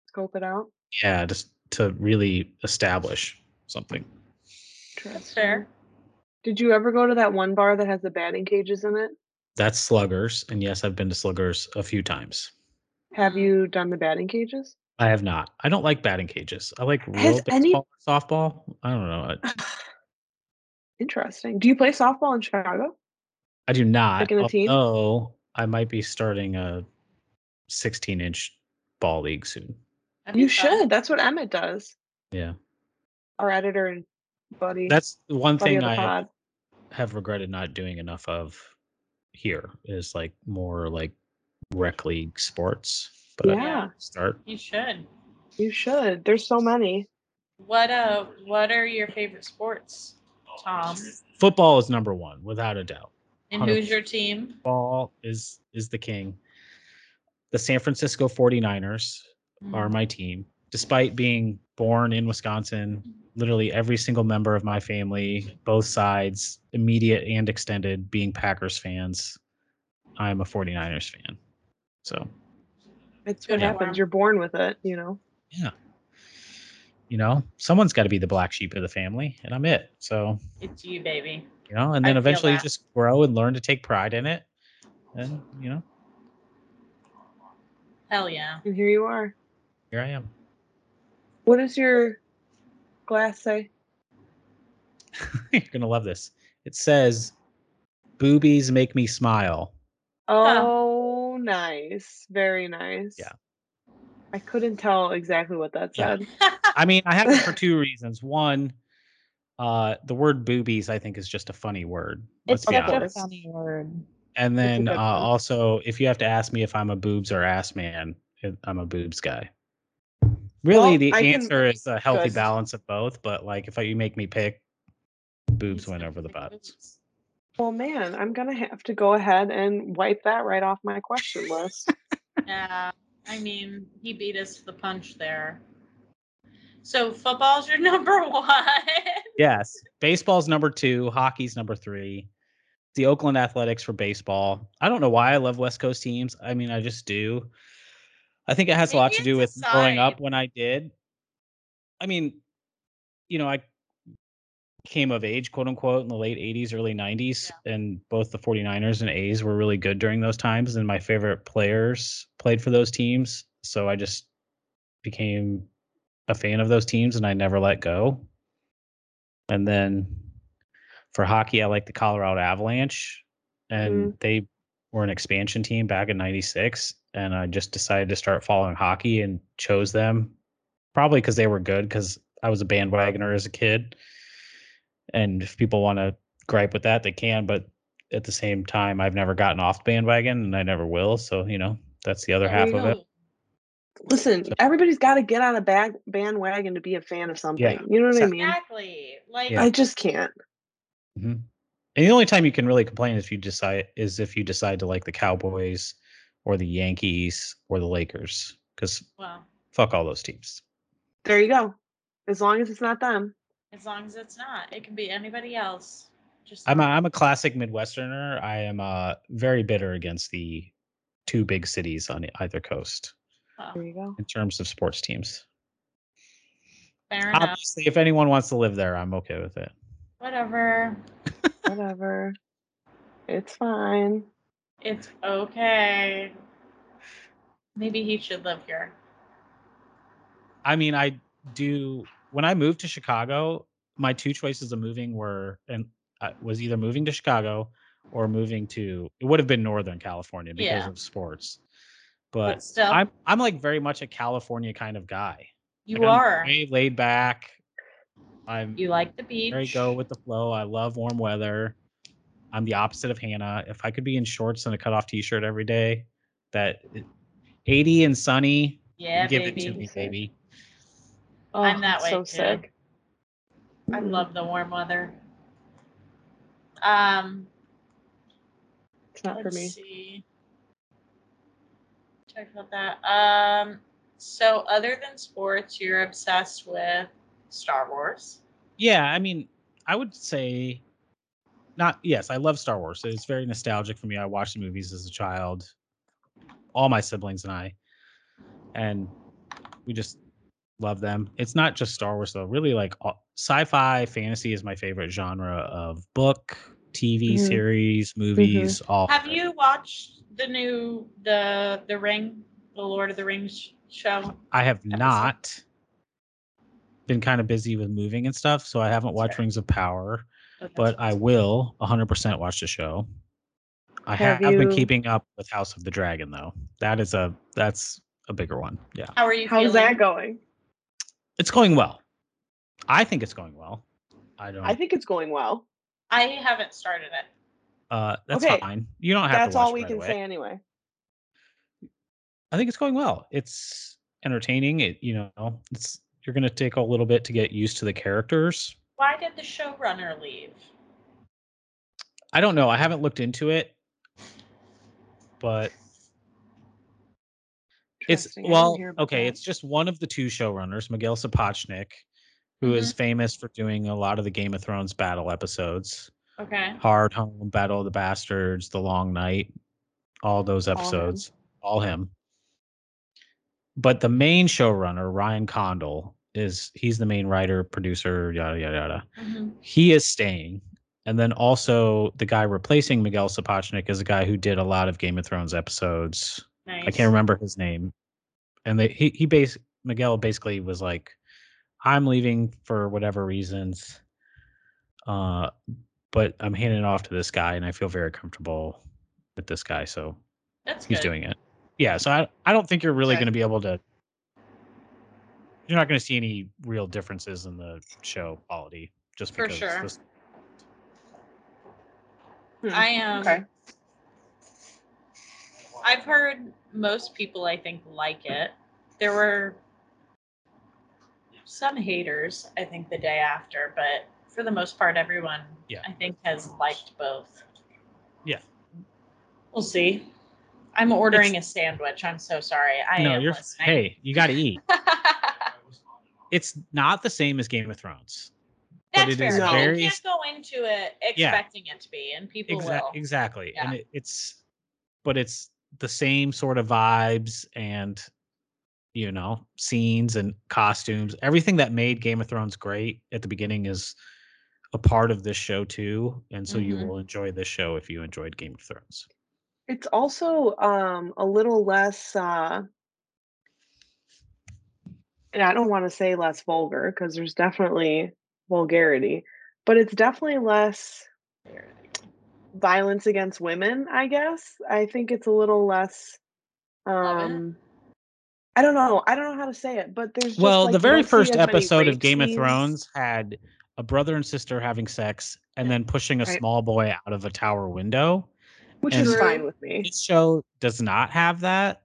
Scope it out. yeah, just to really establish something. That's fair. Did you ever go to that one bar that has the batting cages in it? That's Sluggers, and yes, I've been to Sluggers a few times. Have you done the batting cages? I have not. I don't like batting cages. I like Has real any- softball. I don't know. I, Interesting. Do you play softball in Chicago? I do not. in a team? although I might be starting a 16 inch ball league soon. That'd You fun. should. That's what Emmett does. Yeah, Our editor and buddy. that's the one buddy thing I pod. have regretted not doing enough of here is like more like rec league sports. But I Yeah. start. You should. You should. There's so many. What uh what are your favorite sports, Tom? Football is number one, without a doubt. And who's your team? Football is is the king. The San Francisco 49ers are mm-hmm. my team. Despite being born in Wisconsin, literally every single member of my family, both sides, immediate and extended, being Packers fans, I'm a 49ers fan. So It's Good what happens. You're born with it, you know. yeah you know someone's got to be the black sheep of the family and i'm it so It's you, baby. you know and then feel eventually you just grow and learn to take pride in it and you know Hell yeah. And here you are. here i am What does your glass say? you're gonna love this it says boobies make me smile Oh, nice. Very nice. Yeah. I couldn't tell exactly what that Yeah. said. i mean i have it for two reasons one uh the word boobies i think is just a funny word It's be such a funny word. and then uh, also if you have to ask me if i'm a boobs or ass man i'm a boobs guy really Well, the I answer is a healthy Good. balance of both but like if I, you make me pick boobs He's win over the definitely butts. Well, man, I'm going to have to go ahead and wipe that right off my question list. Yeah. I mean, he beat us to the punch there. So football's your number one. yes. Baseball's number two. Hockey's number three. The oakland athletics for baseball. I don't know why i love west coast teams. I mean i just do. I think it has a lot to do with growing up when i did. I mean you know i came of age quote unquote in the late 80s early 90s and both the 49ers and a's were really good during those times and my favorite players played for those teams so i just became a fan of those teams and i never let go. And then for hockey i like the colorado avalanche and mm. they were an expansion team back in 96 and I just decided to start following hockey and chose them probably because they were good because I was a bandwagoner as a kid. And if people want to gripe with that, they can. But at the same time, I've never gotten off the bandwagon and I never will. So, you know, that's the other There half of it. go. Listen, everybody's got to get on a bag bandwagon to be a fan of something. Yeah. You know what I mean? Exactly. Like Yeah. I just can't. hmm And the only time you can really complain is if you decide is if you decide to like the Cowboys or the Yankees or the Lakers, because well, fuck all those teams. There you go. As long as it's not them. As long as it's not, it can be anybody else. Just I'm a, not- I'm a classic Midwesterner. I am uh very bitter against the two big cities on either coast well, There you go. in terms of sports teams. fair enough. Obviously, if anyone wants to live there, I'm okay with it. Whatever. Whatever. It's fine. It's okay. Maybe he should live here. I mean, I do. When I moved to Chicago, my two choices of moving were and uh, was either moving to Chicago or moving to. It would have been Northern California because Yeah. of sports. But, But still, I'm I'm like very much a California kind of guy. you Like, I'm are. way laid back. I'm You like the beach. You go with the flow. I love warm weather. I'm the opposite of Hannah. If I could be in shorts and a cutoff t-shirt every day, that 80 and sunny, Yeah, give baby. it to me, baby. Oh, I'm that way so too. sick. I Mm, love the warm weather. Um, It's not for let's me. see. Talk about that. Um, so other than sports, you're obsessed with Star Wars. Yeah, I mean, I would say not yes, I love Star Wars. It's very nostalgic for me. I watched the movies as a child. All my siblings and I. And we just love them. It's not just Star Wars though. Really like all- sci-fi fantasy is my favorite genre of book, TV Mhm. series, movies, all Have it. you watched the new the the Ring, the Lord of the Rings show? I have episode? not been kind of busy with moving and stuff, so I haven't watched fair. Rings of Power. Okay. but I will 100% watch the show. I Have have, been keeping up with House of the Dragon though. That is a that's a bigger one. Yeah. How are you How's feeling? that going? It's going well. I think it's going well. I don't I think it's going well. I haven't started it. uh that's Okay, fine. You don't have That's to watch all we right can away. say anyway. I think it's going well. It's entertaining. It you know, it's you're going to take a little bit to get used to the characters. Why did the showrunner leave? I don't know. I haven't looked into it. But It's Interesting. I didn't well, okay. that. It's just one of the two showrunners, Miguel Sapochnik, who is Mhm. famous for doing a lot of the Game of Thrones battle episodes, Okay. Hardhome, Battle of the Bastards, The Long Night, all those All him. episodes, all him. But the main showrunner, Ryan Condal, is he's the main writer, producer, yada yada yada. Mhm. He is staying. And then also the guy replacing Miguel Sapochnik is a guy who did a lot of Game of Thrones episodes. Nice. I can't remember his name. And they he he base Miguel basically was like, I'm leaving for whatever reasons. Uh but I'm handing it off to this guy and I feel very comfortable with this guy. So That's he's good. doing it. Yeah. So I, I don't think you're really Okay. gonna be able to you're not gonna see any real differences in the show quality just For because sure. this Hmm, I am. Okay. I've heard most people, I think, like it. There were some haters, I think, the day after, but for the most part, everyone, Yeah. I think, has liked both. Yeah. We'll see. I'm ordering a sandwich. I'm so sorry. I no, you're listening. hey, you gotta eat. It's not the same as Game of Thrones. but That's it fair. is You very can't go into it Yeah. expecting it to be, and people Exa- will. exactly and Yeah. it, it's but it's the same sort of vibes and you know scenes and costumes everything that made game of thrones great at the beginning is a part of this show too and so you Mhm. will enjoy this show if you enjoyed game of thrones It's also um a little less uh and I don't want to say less vulgar because there's definitely vulgarity, but it's definitely less violence against women, I guess. I think it's a little less Um, I don't know. I don't know how to say it, but there's just, well, like, the very first episode of rape Game of. Thrones had a brother and sister having sex and then pushing a Right. small boy out of a tower window. which and- is fine with me. This show does not have that,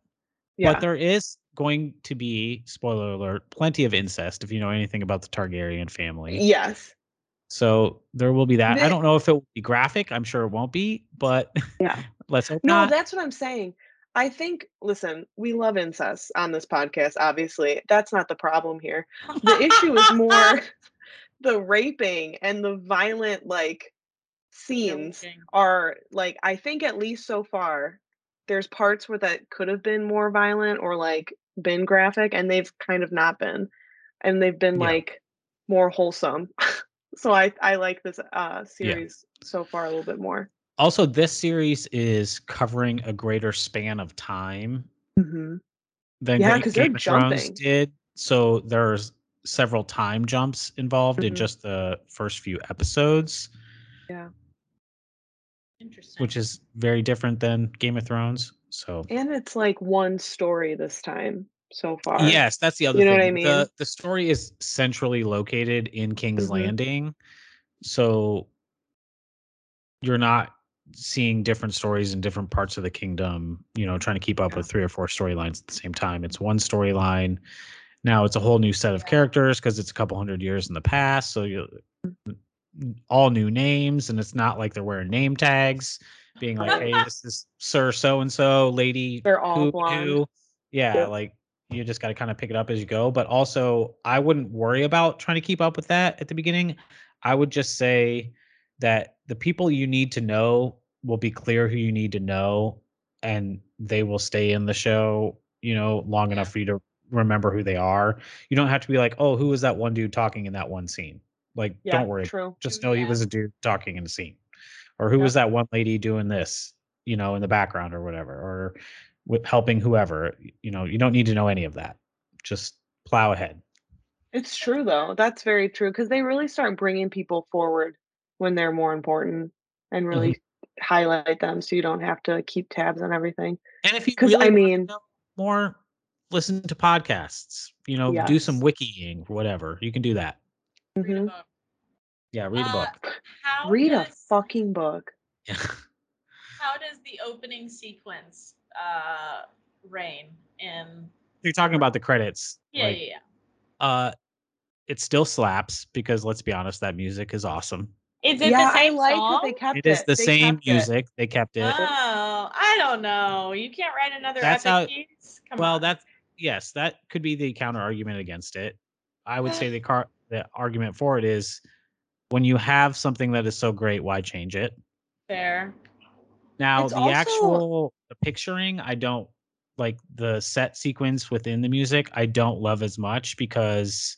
Yeah, but there is going to be spoiler alert plenty of incest if you know anything about the Targaryen family. yes, So there will be that. I don't know if it will be graphic. I'm sure it won't be, but Yeah. let's hope no, not. that's what I'm saying. I think. Listen, we love incest on this podcast. Obviously, that's not the problem here. The issue is more the raping and the violent like scenes are like I think at least so far there's parts where that could have been more violent or like been graphic and they've kind of not been and they've been Yeah. like more wholesome. So I I like this uh series so far a little bit more. also, this series is covering a greater span of time Mhm. than Yeah, Ga- Game of Thrones did. So there's several time jumps involved in Mhm. just the first few episodes, Yeah. Interesting. which is very different than Game of Thrones. So And it's like one story this time so far. yes, that's the other You know thing. what I mean? The the story is centrally located in King's Mhm. Landing, so you're not seeing different stories in different parts of the kingdom. You know, trying to keep up Yeah. with three or four storylines at the same time. It's one storyline. Now it's a whole new set of characters because it's a couple hundred years in the past. So you all new names, and it's not like they're wearing name tags, being like, "Hey, this is Sir So and So, Lady." They're all who blonde. Yeah, Yeah. like you just got to kind of pick it up as you go. But also, I wouldn't worry about trying to keep up with that at the beginning. I would just say that the people you need to know will be clear who you need to know, and they will stay in the show, you know, long enough for you to remember who they are. You don't have to be like, oh, who was that one dude talking in that one scene? Like, Yeah, don't worry. true. Just know he was a dude talking in a scene. Or who Yep. was that one lady doing this, you know, in the background or whatever, or with helping whoever. You know, you don't need to know any of that. Just plow ahead. It's true though. That's very true because they really start bringing people forward when they're more important and really Mm-hmm. highlight them so you don't have to keep tabs on everything. And if you 'Cause, really I mean- more, listen to podcasts. You know, do some Yes. wikiing, whatever. You can do that. Read a Mhm. Yeah, read a Uh, book. How Read a fucking book. Yeah. How does the opening sequence uh reign in? You're talking about the credits. Yeah, like, yeah, yeah. Uh, it still slaps because let's be honest, that music is awesome. Is it yeah, the same I like song? that they kept it, It is the They same kept it. music. They kept it. Oh, I don't know. You can't write another That's epic how- piece. Come well, on. that's yes, that could be the counter argument against it. I would say the car the argument for it is when you have something that is so great, why change it? fair. Now It's the also- actual the picturing, I don't like the set sequence within the music. I don't love as much because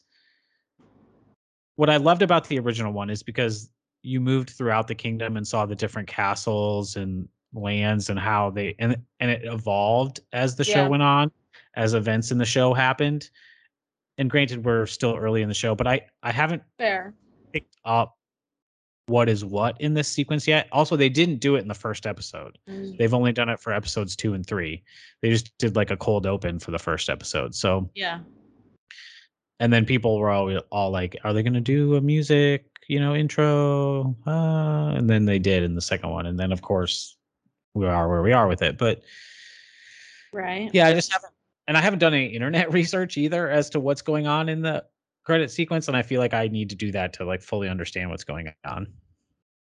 what I loved about the original one is because you moved throughout the kingdom and saw the different castles and lands and how they and and it evolved as the Yeah. show went on, as events in the show happened. And granted, we're still early in the show, but I I haven't Fair. picked up what is what in this sequence yet. Also, they didn't do it in the first episode. They've only done it for episodes two and three. They just did like a cold open for the first episode. So, Yeah. and then people were all, all like, "Are they going to do a music, you know, intro?" Uh, and then they did in the second one. And then, of course, we are where we are with it. But Right. yeah, I just haven't, and I haven't done any internet research either as to what's going on in the credit sequence. And I feel like I need to do that to like fully understand what's going on.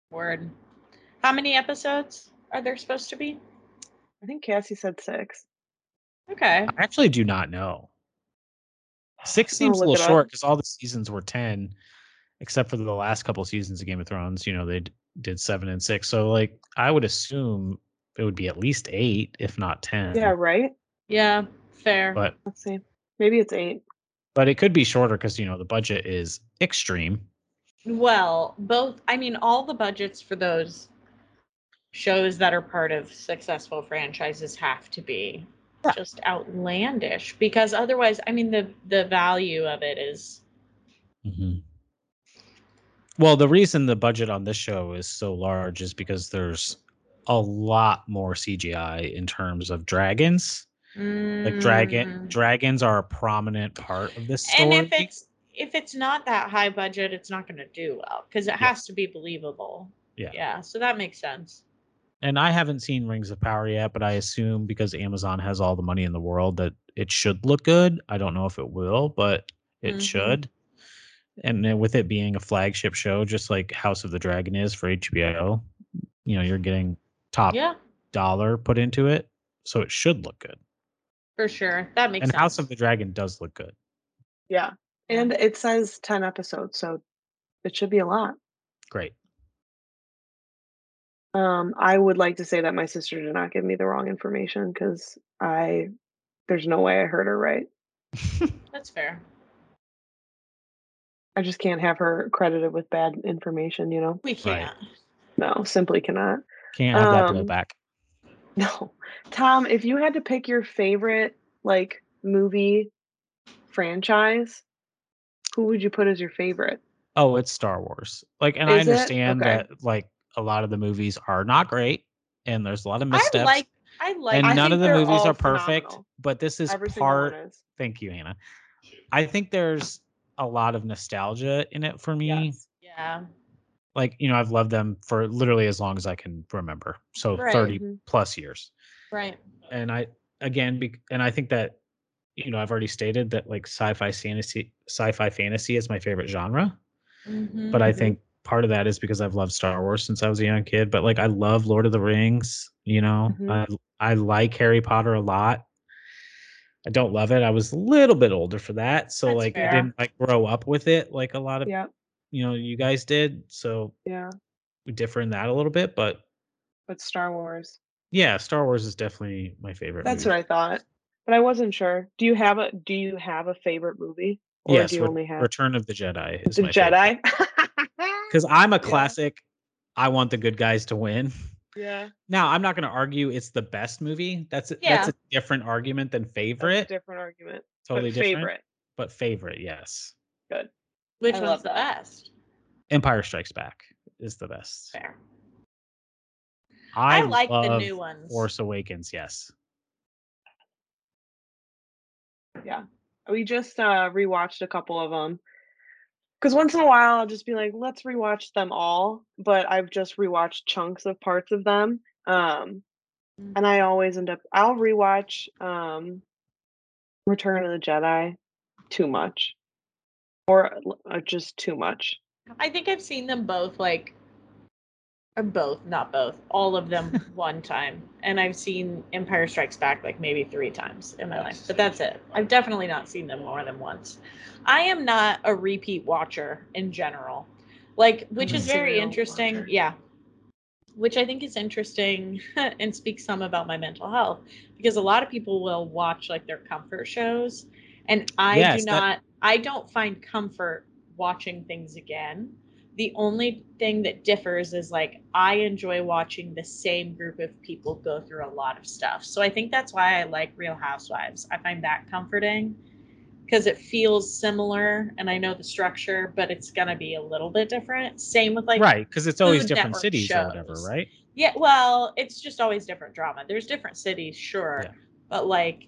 Word. How many episodes are there supposed to be? I think Cassie said six. Okay. I actually do not know. Six seems a little short because all the seasons were ten, except for the last couple seasons of Game of Thrones. You know, they d- did seven and six. So, like, I would assume it would be at least eight, if not ten. Yeah, right? Yeah. Fair. But Let's see. Maybe it's eight. But it could be shorter because you know the budget is extreme. Well, both. I mean, all the budgets for those shows that are part of successful franchises have to be Yeah. just outlandish because otherwise, I mean, the the value of it is Mm-hmm. Well, the reason the budget on this show is so large is because there's a lot more CGI in terms of dragons Like dragon Mm. dragons are a prominent part of this story. And if it's if it's not that high budget, it's not going to do well because it Yeah. has to be believable. Yeah. Yeah. So that makes sense. and I haven't seen Rings of Power yet, but I assume because Amazon has all the money in the world that it should look good. I don't know if it will, but it Mhm. should. And then with it being a flagship show, just like House of the Dragon is for HBO, you know, you're getting top Yeah, dollar put into it, so it should look good. For sure. That makes and sense. House of the Dragon does look good. Yeah. And it says 10 episodes, so it should be a lot. Great. Um, I would like to say that my sister did not give me the wrong information because I, there's no way I heard her right. That's fair. I just can't have her credited with bad information, you know? We can't. No, simply cannot. Can't have that Um, blowback. No. Tom, if you had to pick your favorite like movie franchise, who would you put as your favorite? Oh, it's Star Wars. Like, and I Is it? understand Okay. that like a lot of the movies are not great, and there's a lot of missteps. I like. I like. and I none of the movies are perfect, phenomenal. but this is Every part. is. Thank you, Hannah. I think there's a lot of nostalgia in it for me. Yes. yeah. Like, you know, I've loved them for literally as long as I can remember. So Right. 30 Mhm. plus years. Right. And I again bec- and I think that you know, I've already stated that like sci-fi fantasy sci-fi fantasy is my favorite genre. Mhm. but I Mhm. think part of that is because I've loved Star Wars since I was a young kid. But like I love Lord of the Rings, you know. Mhm. I I like Harry Potter a lot. I don't love it. I was a little bit older for that, so That's like fair. I didn't like grow up with it like a lot of Yeah. You know you guys did. So Yeah. we differ in that a little bit, but But Star Wars. yeah, Star Wars is definitely my favorite. That's movie. what I thought. But I wasn't sure. Do you have a do you have a favorite movie? Or yes, do you Re- only have Return of the Jedi is The my. Jedi? because I'm a classic. I want the good guys to win. yeah. Now, I'm not going to argue it's the best movie. That's a, Yeah. that's a different argument than That's a favorite. different argument. Totally but different. favorite. But favorite, yes. Good. Which I one's the that. best? Empire Strikes Back is the best. Fair. I, I, like the new ones. Force Awakens, yes. Yeah. We just uh rewatched a couple of them. Cuz once in a while I'll just be like, let's rewatch them all, but I've just rewatched chunks of parts of them. Um Mm. and I always end up I'll rewatch um Return of the Jedi too much. Or uh, just too much. I think I've seen them both, like, or both, not both, all of them one time. And I've seen Empire Strikes Back like maybe three times in my life, but that's it. I've definitely not seen them more than once. I am not a repeat watcher in general, like, which is very interesting. watcher. Yeah. Which I think is interesting and speaks some about my mental health because a lot of people will watch like their comfort shows. And I Yes, do that- not, I don't find comfort watching things again. The only thing that differs is like I enjoy watching the same group of people go through a lot of stuff. So I think that's why I like Real Housewives. I find that comforting because it feels similar and I know the structure, but it's gonna be a little bit different. Same with like right, because it's always different cities or whatever, right? yeah, well, it's just always different drama. There's different cities, sure. Yeah. But like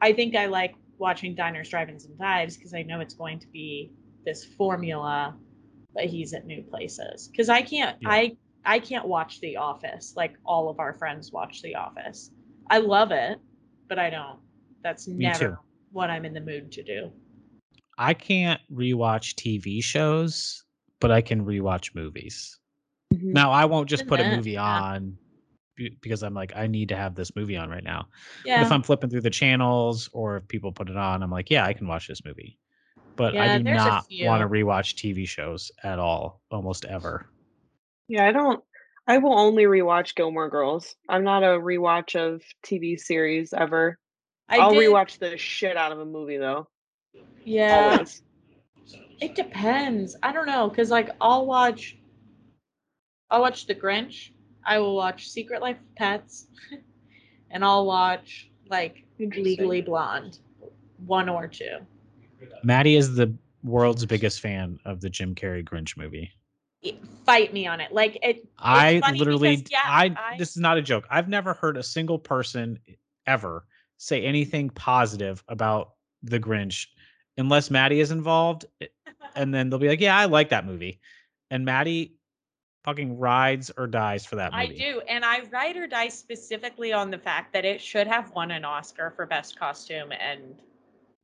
I think I like watching diners, drive-ins, and dives because I know it's going to be this formula, but he's at new places. Because I can't Yeah. I I can't watch The Office like all of our friends watch The Office. I love it, but I don't. That's Me never too. what I'm in the mood to do. I can't rewatch TV shows, but I can rewatch movies. Mhm. Now, I won't just Good put a movie yeah. on because I'm like, I need to have this movie on right now. But Yeah. if I'm flipping through the channels or if people put it on, I'm like, yeah, I can watch this movie. But Yeah, I do not want to rewatch TV shows at all, almost ever. Yeah, I don't. I will only rewatch Gilmore Girls. I'm not a rewatch of TV series ever. I I'll did- rewatch the shit out of a movie though. Yeah. Always. It depends. I don't know, cause like I'll watch, I'll watch The Grinch. I will watch Secret Life of Pets, and I'll watch like Legally Blonde, one or two. Maddie is the world's biggest fan of the Jim Carrey Grinch movie. Fight me on it. Like it. I literally, because, yeah, I, I- this is not a joke. I've never heard a single person ever say anything positive about the Grinch unless Maddie is involved, and then they'll be like, "Yeah, I like that movie," and Maddie fucking rides or dies for that movie. I do, and I ride or die specifically on the fact that it should have won an Oscar for best costume and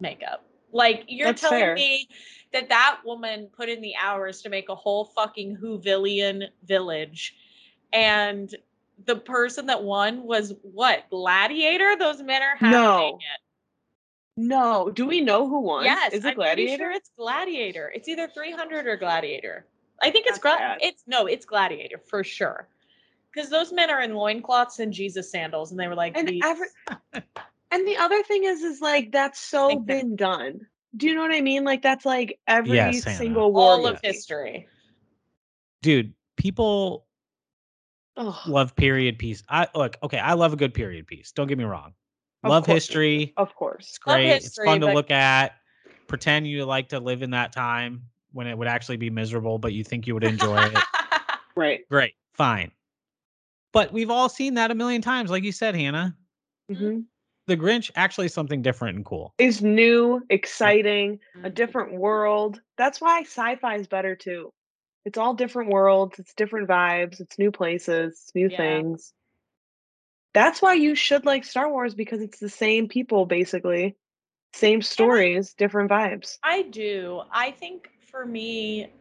makeup. Like you're That's telling fair. me that that woman put in the hours to make a whole fucking Whovillian village, and the person that won was what Gladiator? Those men are having No. it. No. Do we know who won? Yes, Is it I'm pretty Gladiator? sure it's Gladiator. It's either 300 or Gladiator. I think it's That's gla—it's no, it's Gladiator for sure. Because those men are in loincloths and Jesus sandals, and they were like, and "These- every and the other thing is is like that's so Think that- been done do you know what i mean like that's like every Yes, single war all of movie. history. Dude, people Ugh, love period piece. I look, okay, I love a good period piece. Don't get me wrong. Of love course. history. of course It's Love great. it's history, fun to but- look at. Pretend you like to live in that time when it would actually be miserable, but you think you would enjoy it. right Great. Fine. But we've all seen that a million times, like you said, Hannah. hmm The Grinch actually is something different and cool. is new exciting a different world that's why sci-fi is better too it's all different worlds it's different vibes it's new places it's new Yeah. things that's why you should like star wars because it's the same people basically same stories different vibes I do. I think for me,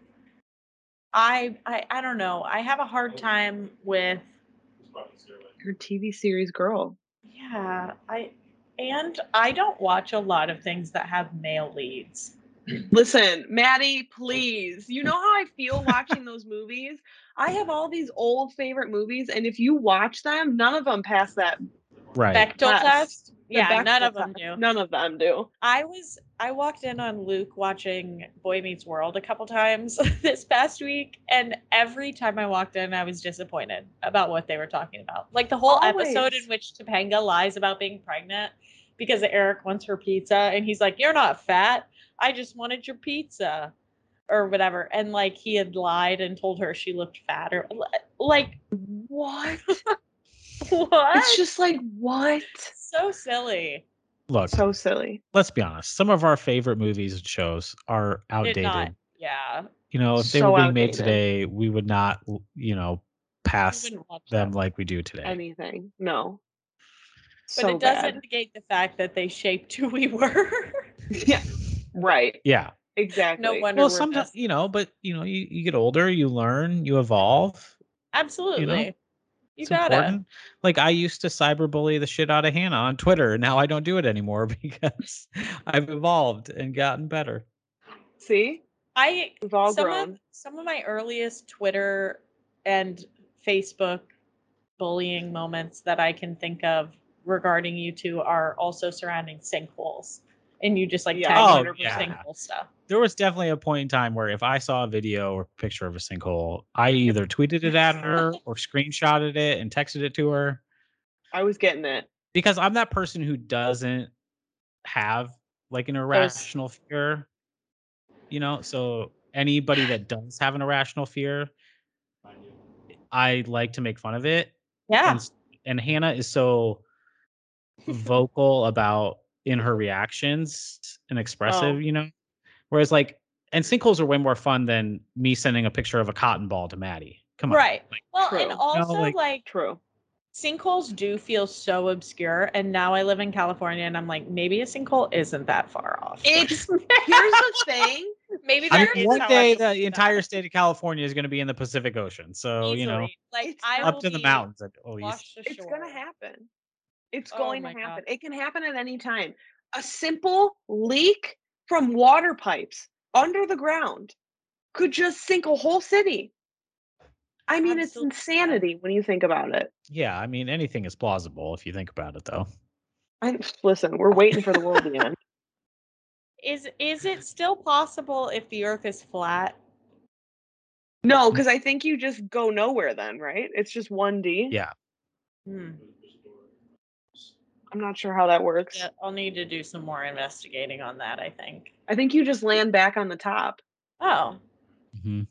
I, I I don't know. I have a hard time with your tv series girl yeah. I and I don't watch a lot of things that have male leads. Listen, Maddie, please. You know how I feel watching those movies? I have all these old favorite movies, and if you watch them, none of them pass that. Right. Bechdel Yes. test. Yeah, none of them test. do. None of them do. I was I walked in on Luke watching Boy Meets World a couple times this past week, and every time I walked in, I was disappointed about what they were talking about. Like the whole episode in which Topanga lies about being pregnant because Eric wants her pizza, and he's like, "You're not fat. I just wanted your pizza." Or whatever, and like he had lied and told her she looked fat, or like What? what? It's just like, what? so silly. Look, So silly. let's be honest. Some of our favorite movies and shows are outdated. not, yeah. You know, if they were being made today, we would not, you know, pass them like we do today. Anything. No. But so it doesn't bad. negate the fact that they shaped who we were. Yeah. Right. yeah. Exactly. No wonder- Well, sometimes you know, but you know, you, you get older, you learn, you evolve. Absolutely. You it's gotta. important. Like I used to cyberbully the shit out of Hannah on Twitter. Now I don't do it anymore because I've evolved and gotten better. See? I We've all some grown. of some of my earliest Twitter and Facebook bullying moments that I can think of regarding you two are also surrounding sinkholes. And you just like Yeah. tag Oh, her for yeah. sinkhole stuff. There was definitely a point in time where if I saw a video or picture of a sinkhole, I either tweeted it at her or screenshotted it and texted it to her I was getting it. because I'm that person who doesn't have like an irrational fear. You know, so anybody that does have an irrational fear, I like to make fun of it. Yeah. And, and Hannah is so vocal about in her reactions and oh. expressive, Oh. you know. Whereas like and sinkholes are way more fun than me sending a picture of a cotton ball to Maddie. Come on. Right. Like, Well, True. and No, also like- like True. sinkholes do feel so obscure and now i live in california and i'm like maybe a sinkhole isn't that far off It's- Here's the thing. maybe I mean, is one day the about entire state of California is going to be in the Pacific Ocean. So, you know, like It's i up to the mountains at least. It's gonna happen. It's Oh going my to God. happen. It can happen at any time. A simple leak from water pipes under the ground could just sink a whole city. I mean, Absolutely. it's insanity when you think about it. Yeah, I mean, anything is plausible if you think about it, though. I, listen, we're waiting for the world to end. is is it still possible if the earth is flat No, because I think you just go nowhere then, right? It's just 1D. Yeah. Hmm. I'm not sure how that works. yeah i'll need to do some more investigating on that i think I think you just land back on the top, oh Mhm.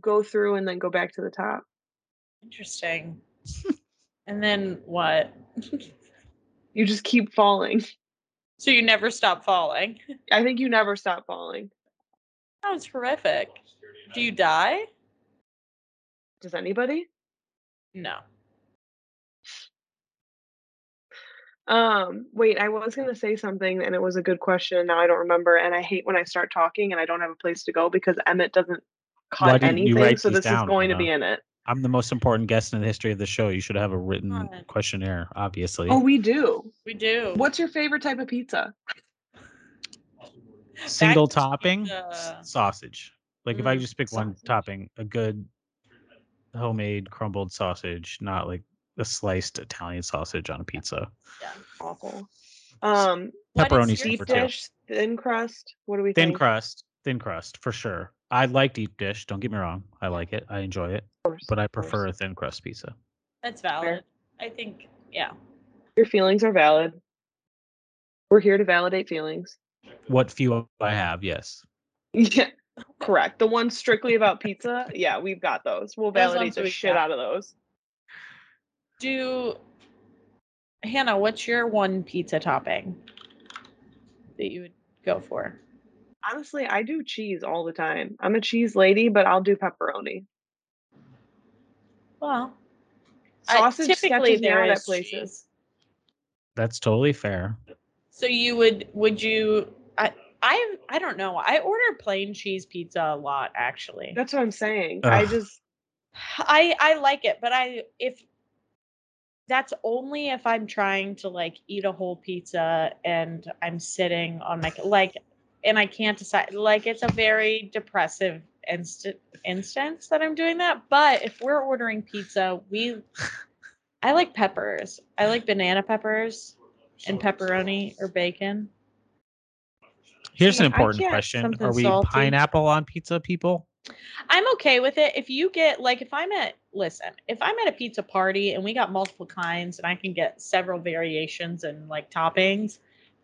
go through, and then go back to the top. interesting and then what You just keep falling. So you never stop falling. I think you never stop falling. Sounds horrific. Do you die? Does anybody? No. Um, wait, I was gonna say something and it was a good question. and Now I don't remember, and I hate when I start talking and I don't have a place to go because Emmett doesn't Why cut anything, so these this is down, going to be in it. I'm the most important guest in the history of the show. You should have a written on. questionnaire, obviously. Oh, we do. We do. What's your favorite type of pizza? Single Back topping the- s- sausage. Like if I Mm, just pick one topping, a good homemade crumbled sausage, not like a sliced Italian sausage on a pizza. Yeah, awful. Um, pepperoni deep super too. dish, thin crust. What do we think? Thin think? crust, thin crust for sure. I like deep dish. Don't get me wrong. I like it. I enjoy it, Of course, but I of course. prefer a thin crust pizza. That's valid. I think, yeah. Your feelings are valid. We're here to validate feelings. What few I have, yes. Yeah, correct. The ones strictly about pizza, yeah, we've got those. We'll validate ones the shit got. out of those. Do Hannah, what's your one pizza topping that you would go for? Honestly, I do cheese all the time. I'm a cheese lady, but I'll do pepperoni. Well, I- Sausage typically sketches me there out at places. cheese. That's totally fair. So you would would you I I I don't know. I order plain cheese pizza a lot actually. That's what I'm saying. I just I I like it, but I if that's only if I'm trying to like eat a whole pizza and I'm sitting on my like and I can't decide like it's a very depressive instant instance that I'm doing that. But if we're ordering pizza, we I like peppers. I like banana peppers and pepperoni or bacon. Here's See, an important question. Are we salty. pineapple on pizza people? I'm okay with it. If you get like if I'm at listen, if I'm at a pizza party and we got multiple kinds and I can get several variations and like toppings,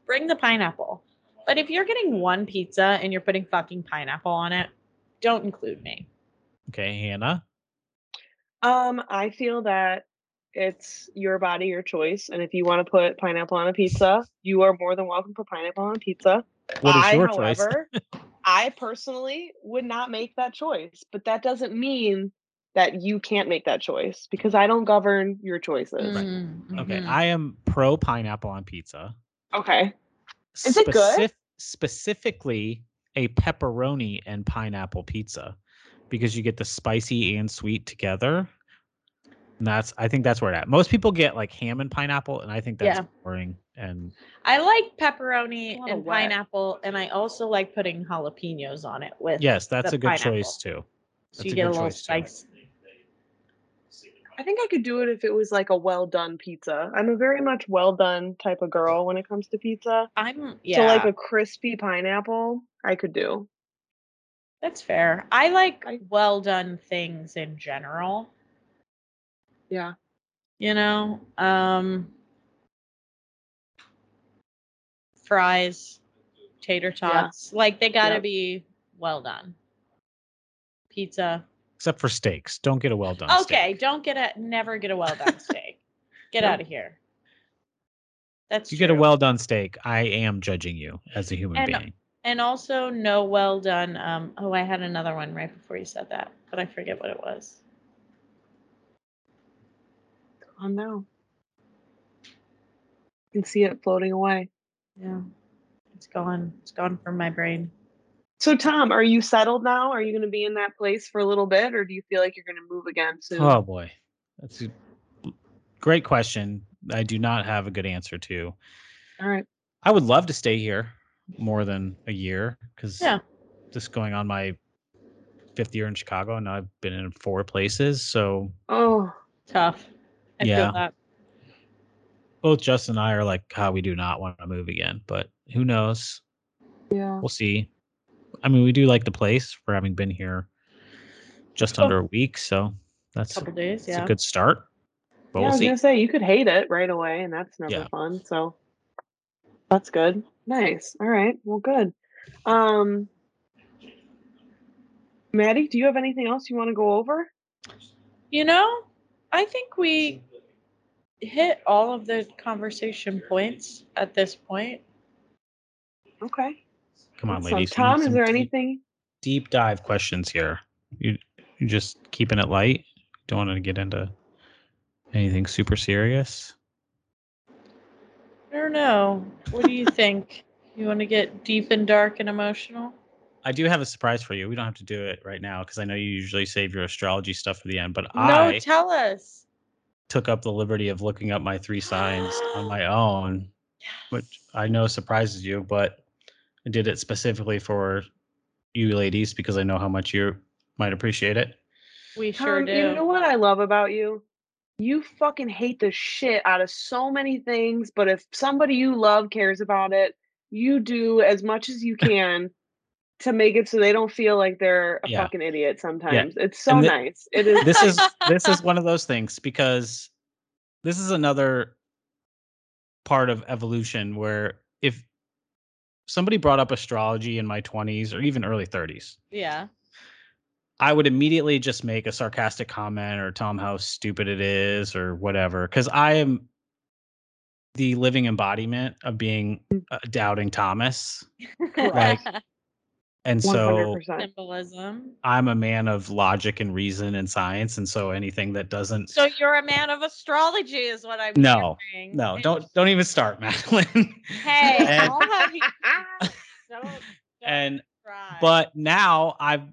bring the pineapple. But if you're getting one pizza and you're putting fucking pineapple on it, don't include me. Okay, Hannah. um I feel that it's your body, your choice. And if you want to put pineapple on a pizza, you are more than welcome to put pineapple on a pizza. What is I, your choice? however, I personally would not make that choice, but that doesn't mean that you can't make that choice because I don't govern your choices. Mm, Okay, mhm. I am pro pineapple on pizza. Okay. Is it good? Specifically, a pepperoni and pineapple pizza because you get the spicy and sweet together. And that's I think that's where it at. Most people get like ham and pineapple, and I think that's Yeah. boring. And I like pepperoni A little and wet. pineapple, and I also like putting jalapenos on it with. yes, that's a good pineapple. choice too. so you a get a little choice, too. spice. I think I could do it if it was like a well done pizza. I'm a very much well done type of girl when it comes to pizza. I'm yeah. So like a crispy pineapple, I could do. That's fair. I like well done things in general. Yeah. You know, um fries, tater Yeah. tots, like they got to Yep. be well done. Pizza. Except for steaks. Don't get a well done Okay, steak. don't get a never get a well done steak. Get Nope. out of here. That's If you get a well done steak, I am judging you as a human And- being. and also no well done um oh I had another one right before you said that, but I forget what it was. Oh no. You can see it floating away. Yeah. It's gone. It's gone from my brain. So Tom, are you settled now? Are you going to be in that place for a little bit, or do you feel like you're going to move again soon? Oh boy, that's a great question. I do not have a good answer to. All right. I would love to stay here more than a year because Yeah. just going on my fifth year in Chicago, and I've been in four places. So Oh, Tough. I Yeah. feel that. both Justin and I are like, God, we do not want to move again. But who knows? yeah. We'll see. I mean, we do like the place for having been here just Oh. under a week, so that's couple days, it's yeah. a good start. But yeah, I we'll was see. gonna say you could hate it right away, and that's never Yeah. fun. So that's good. Nice. All right. Well, good. Um, Maddie, do you have anything else you want to go over? You know, I think we hit all of the conversation points at this point. Okay. Come on, ladies. we Tom, is there deep- anything? deep dive questions here? You you just keeping it light? Don't want to get into anything super serious? I don't know. What do you think? You want to get deep and dark and emotional? I do have a surprise for you. We don't have to do it right now because I know you usually save your astrology stuff for the end. But No, I no, tell us. Took up the liberty of looking up my three signs on my own, which I know surprises you, but I did it specifically for you ladies because I know how much you might appreciate it. We sure Tom, do. you know what I love about you? You fucking hate the shit out of so many things, but if somebody you love cares about it, you do as much as you can to make it so they don't feel like they're a Yeah. fucking idiot sometimes. It's so And thi- nice. It is This is this is one of those things because this is another part of evolution where if somebody brought up astrology in my 20s or even early 30s, Yeah. I would immediately just make a sarcastic comment or tell them how stupid it is or whatever. Because I am the living embodiment of being mm. a doubting Thomas. Like, And one hundred so percent. Symbolism. I'm a man of logic and reason and science. And so anything that doesn't. So you're a man of astrology, is what I'm No, hearing. no, And- don't don't even start, Madeline. Hey, And- I'll have you. Don't, don't and try. but now I've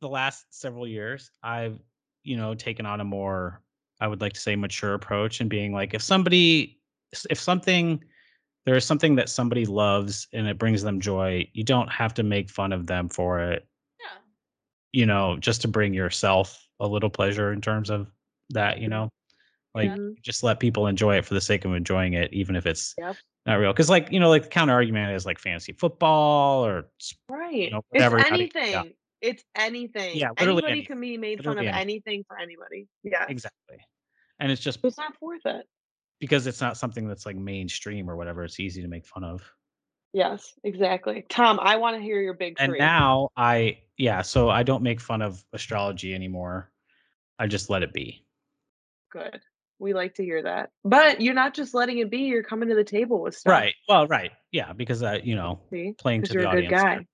the last several years I've you know taken on a more I would like to say mature approach and being like if somebody if something there is something that somebody loves and it brings them joy you don't have to make fun of them for it yeah. you know just to bring yourself a little pleasure in terms of that you know like Mhm. just let people enjoy it for the sake of enjoying it even if it's Yep. not real because like you know like the counter argument is like fantasy football or Right. know, whatever, it's anything. yeah. it's anything. Yeah, literally anybody anything. can be made fun of anything. anything for anybody. Yeah. exactly and it's just it's not worth it. Because it's not something that's like mainstream or whatever it's easy to make fun of Yes, exactly. Tom, I want to hear your big and three. now i yeah so i don't make fun of astrology anymore i just let it be Good. We like to hear that. But you're not just letting it be, you're coming to the table with stuff. right well right yeah because i you know See? playing to you're the audience guy.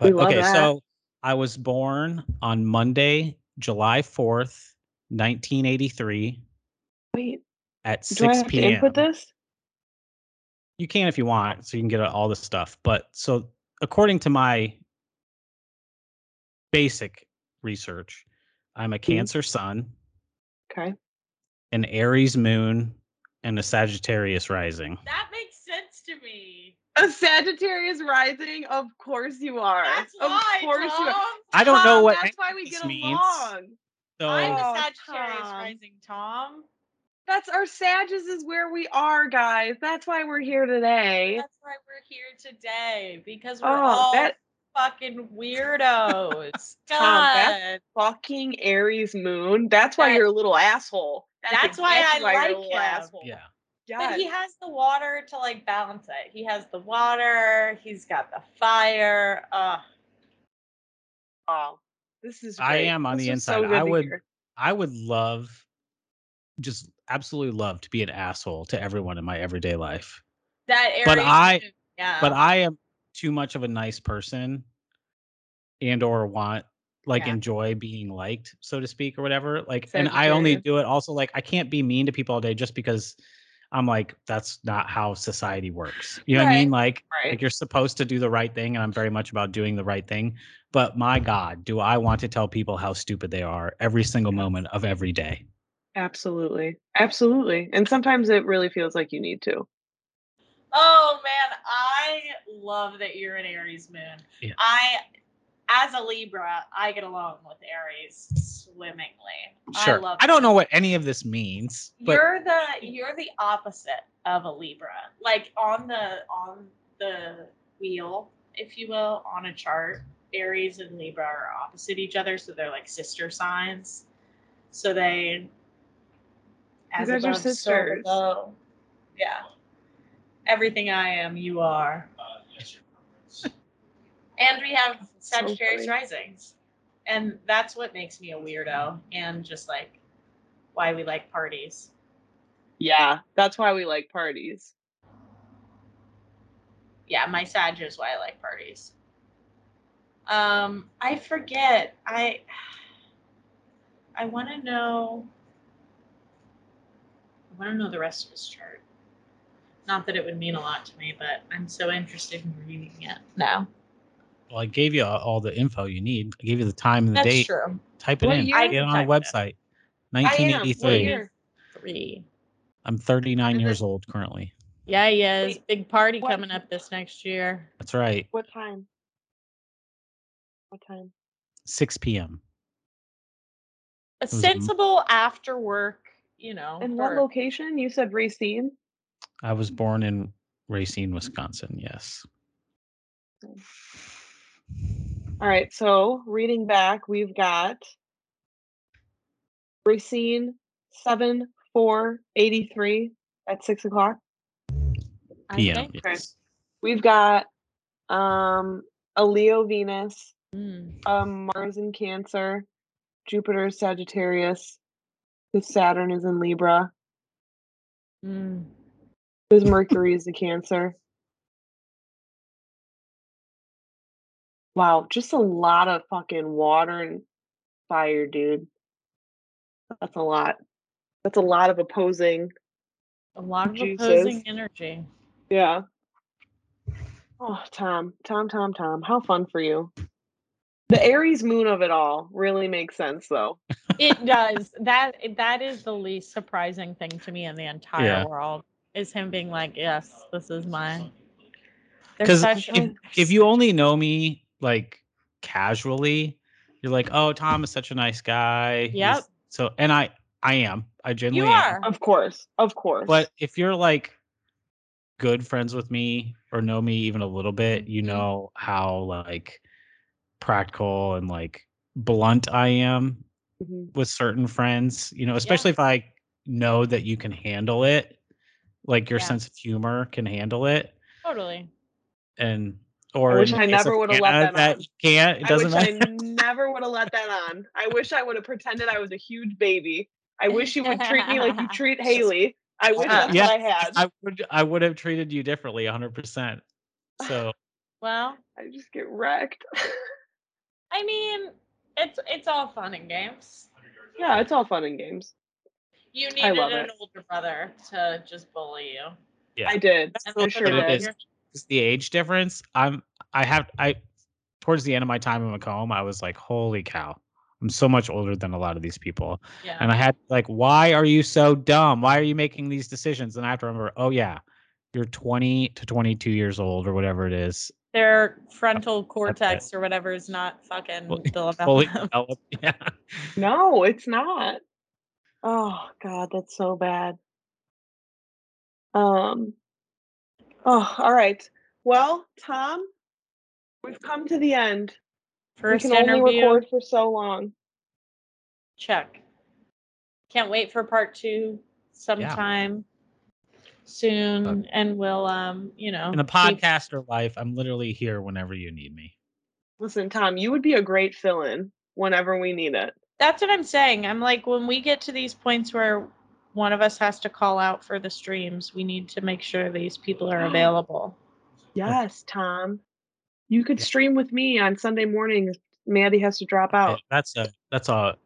but okay that. so i was born on monday july 4th 1983 Wait, at do I 6 have to p.m input this? you can if you want so you can get all the stuff but so according to my basic research i'm a Mm-hmm. cancer sun Okay. an aries moon and a sagittarius rising That makes sense to me. A Sagittarius rising, of course you are. That's of why, course you are. Tom. i don't know what That's why we get means along. so I'm Oh, a Sagittarius Tom. rising, Tom. That's our Sages is where we are, guys. That's why we're here today. That's why we're here today because we're Oh, all that fucking weirdos. Tom, that's God. fucking Aries moon. That's why That- you're a little asshole. That's why I exactly you're a like little him. asshole. yeah But he has the water to like balance it. He has the water. He's got the fire. Uh, Wow. This is I am on This the was so inside. I would- hear. i would love just absolutely love to be an asshole to everyone in my everyday life that. But I- yeah. but I am too much of a nice person and or want like Yeah. enjoy being liked, so to speak, or whatever. Like and I only do it also like I can't be mean to people all day just because I'm like, that's not how society works. You know what I mean? Like Right. like you're supposed to do the right thing, and I'm very much about doing the right thing. But my God, do I want to tell people how stupid they are every single moment of every day? Absolutely. Absolutely. And sometimes it really feels like you need to. Oh man, I love that you're an Aries moon. Yeah. I, as a Libra, I get along with Aries swimmingly. Sure. I love. I don't know what any of this means, but you're the you're the opposite of a Libra. Like on the on the wheel, if you will, on a chart, Aries and Libra are opposite each other, so they're like sister signs. So they as guys are above, so sisters. below. Yeah. Everything I am, you are. And we have Sagittarius funny. risings. And that's what makes me a weirdo and just like why we like parties. Yeah, that's why we like parties. Yeah, my Sag is why I like parties. Um, I forget. I I want to know. I want to know the rest of his chart. Not that it would mean a lot to me, but I'm so interested in reading it now. Well, I gave you all the info you need. I gave you the time and the That's date. true. Type it What in. year? Get it on a I typed it. website. I am. What 1983. year? Three. I'm 39 years old currently. Yeah, he is. Wait, Big party what- coming up this next year. That's right. What time? What time? 6 p.m. A was m- sensible after work, you know. And what for- location? You said Racine. I was born in Racine, Wisconsin. Yes. All right, so reading back, we've got Racine seven four eighty three at six o'clock. PM. think. Yes. We've got um a Leo Venus, Mm. a Mars in Cancer, Jupiter Sagittarius, because Saturn is in Libra, Mm. because Mercury is the Cancer. Wow, just a lot of fucking water and fire, dude. That's a lot. That's a lot of opposing. A lot of Juices. opposing energy. Yeah. Oh, Tom, Tom, Tom, Tom. How fun for you. The Aries moon of it all really makes sense, though. It does. That that is the least surprising thing to me in the entire Yeah. world. Is him being like, Yes, this is my They're Because if, if you only know me like casually, you're like, oh, Tom is such a nice guy. He's- Yep. So, and I, I am. I you genuinely am. are. Of course, of course. But if you're like good friends with me or know me even a little bit, you Mhm. know how like practical and like blunt I am Mhm. with certain friends, you know, especially if I know that you can handle it, like your Yeah. sense of humor can handle it. Totally. And or wish I never would've let Hannah, that on. can't. It I doesn't wish matter. I never would have let that on. I wish I would have pretended I was a huge baby. I wish you would treat me like you treat Haley. I wish that's Yeah, I had. I would I would have treated you differently 100%. So, Well, I just get wrecked. I mean, it's it's all fun and games. yeah, it's all fun and games. You I needed love an it. older brother to just bully you. yeah. I did. And I sure But it up did. is- your- the age difference. I'm I have I towards the end of my time in Macomb, I was like, holy cow. I'm so much older than a lot of these people. Yeah. And I had like, why are you so dumb? Why are you making these decisions? And I have to remember, oh yeah, you're 20 to 22 years old or whatever it is. Their frontal cortex or whatever is not fucking Fully- developed. Fully developed. Yeah. No, it's not. Oh God, that's so bad. Um. Oh, all right. Well, Tom, we've come to the end. First we can only record for so long. Check. Can't wait for part two sometime soon, and we'll um, you know, In the keep- podcaster life, I'm literally here whenever you need me. Listen, Tom, you would be a great fill-in whenever we need it. That's what I'm saying. I'm like, when we get to these points where one of us has to call out for the streams, we need to make sure these people are available. Yes, Tom. You could stream with me on Sunday mornings. Maddie has to drop out. That's a that's a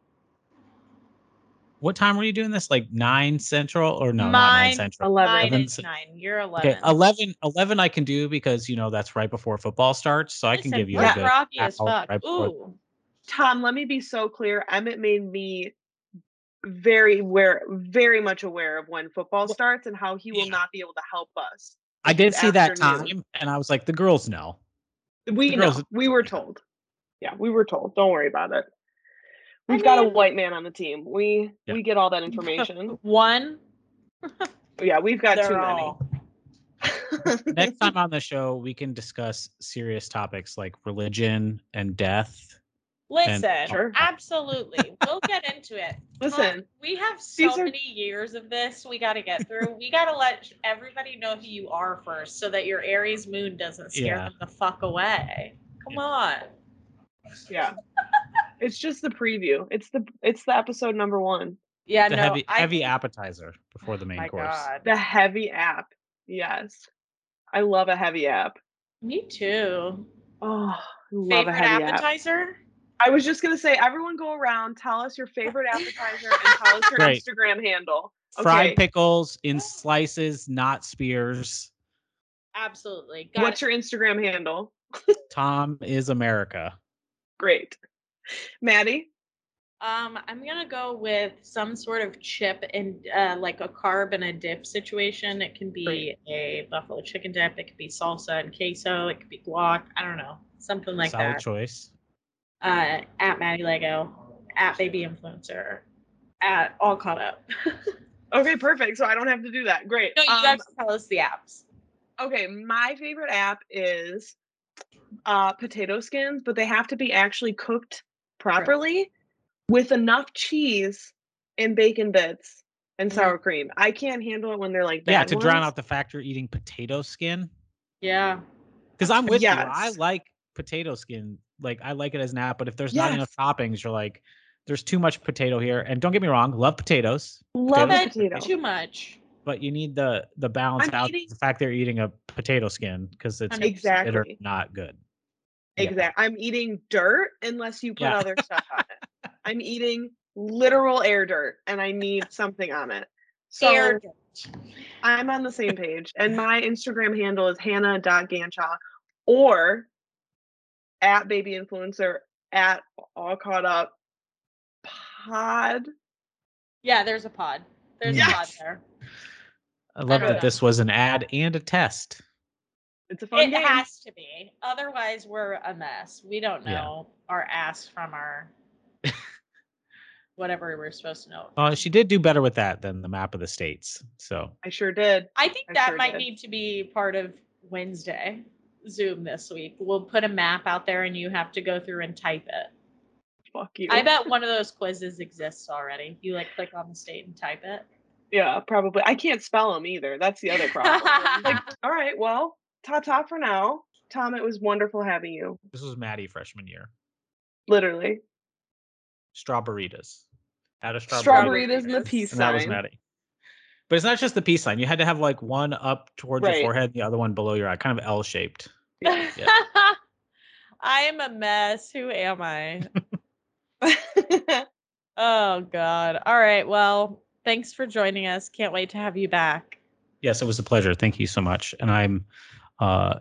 what time were you doing this? Like nine central or no, not nine central. Eleven. Mine Eleven nine. You're eleven. Okay, 11, 11 I can do because you know that's right before football starts, so I can give you a good groggy as fuck. right Ooh. Tom, let me be so clear. Emmett made me very aware, very much aware of when football starts and how he will Yeah. not be able to help us. I did see that time, and I was like, the girls know. We The know. girls- We were told. Yeah, we were told. Don't worry about it. I We've got a white man on the team. We Yeah. we get all that information. One. yeah, we've got They're too all. many. Next time on the show, we can discuss serious topics like religion and death. Listen, Sure. absolutely. We'll get into it. Tom, Listen, we have so are- many years of this we got to get through. we got to let everybody know who you are first so that your Aries moon doesn't scare Yeah. them the fuck away. Come on. yeah. It's just the preview. It's the it's the episode number one. Yeah, the no, heavy I heavy appetizer before the main my course. God. The heavy app. Yes. I love a heavy app. Me too. Oh, love Favorite a heavy app. appetizer? I was just gonna say, everyone go around, tell us your favorite appetizer and tell us your Great. Instagram handle. Fried pickles in slices, not spears. Absolutely. Got What's it. your Instagram handle? Tom is America. Great. Maddie? Um, I'm gonna go with some sort of chip and uh, like a carb and a dip situation. It can be Great. a buffalo chicken dip. It could be salsa and queso. It could be guac. I don't know, something like Solid that. choice. Uh, at Maddie Lego, at Baby Influencer, at All Caught Up. Okay, perfect. So I don't have to do that. Great. no, you Um, guys tell us the apps. okay, my favorite app is uh potato skins, but they have to be actually cooked properly with enough cheese and bacon bits and Mhm. sour cream. I can't handle it when they're like Yeah, bad to drown out the fact you're eating potato skin. Yeah. Because I'm with you. I like potato skin. Like I like it as an app, but if there's not enough toppings, you're like, there's too much potato here. And don't get me wrong, love potatoes, Love Potatoes? a potato. Too much. but you need the the balance I'm out eating- the fact they're eating a potato skin because it's 100%. considered Exactly. not good. Yeah. Exactly. I'm eating dirt unless you put Yeah. other stuff on it. I'm eating literal air dirt and I need something on it. So Air I'm on the same page. And my Instagram handle is hannah.gancha or at baby influencer at all caught up pod. Yeah, there's a pod. There's a pod there. I love don't that know. this was an ad and a test. It's a fun It game. has to be. Otherwise, we're a mess. We don't Yeah. know our ass from our whatever we're supposed to know. Uh, she did do better with that than the map of the states. So I sure did. I think I that sure might did. need to be part of Wednesday Zoom this week. We'll put a map out there and you have to go through and type it. Fuck you. I bet one of those quizzes exists already. You like click on the state and type it. Yeah, probably. I can't spell them either. That's the other problem. like, all right, well, ta ta for now. Tom, it was wonderful having you. this was Maddie freshman year. Literally. Strawberritas. Add a strawberry. Strawberry and the peace and that was. Maddie. But it's not just the peace sign. You had to have like one up towards Right. your forehead, and the other one below your eye, kind of L shaped. Yeah. I am a mess. Who am I? Oh God. All right. Well, thanks for joining us. Can't wait to have you back. Yes, it was a pleasure. Thank you so much. And I'm uh,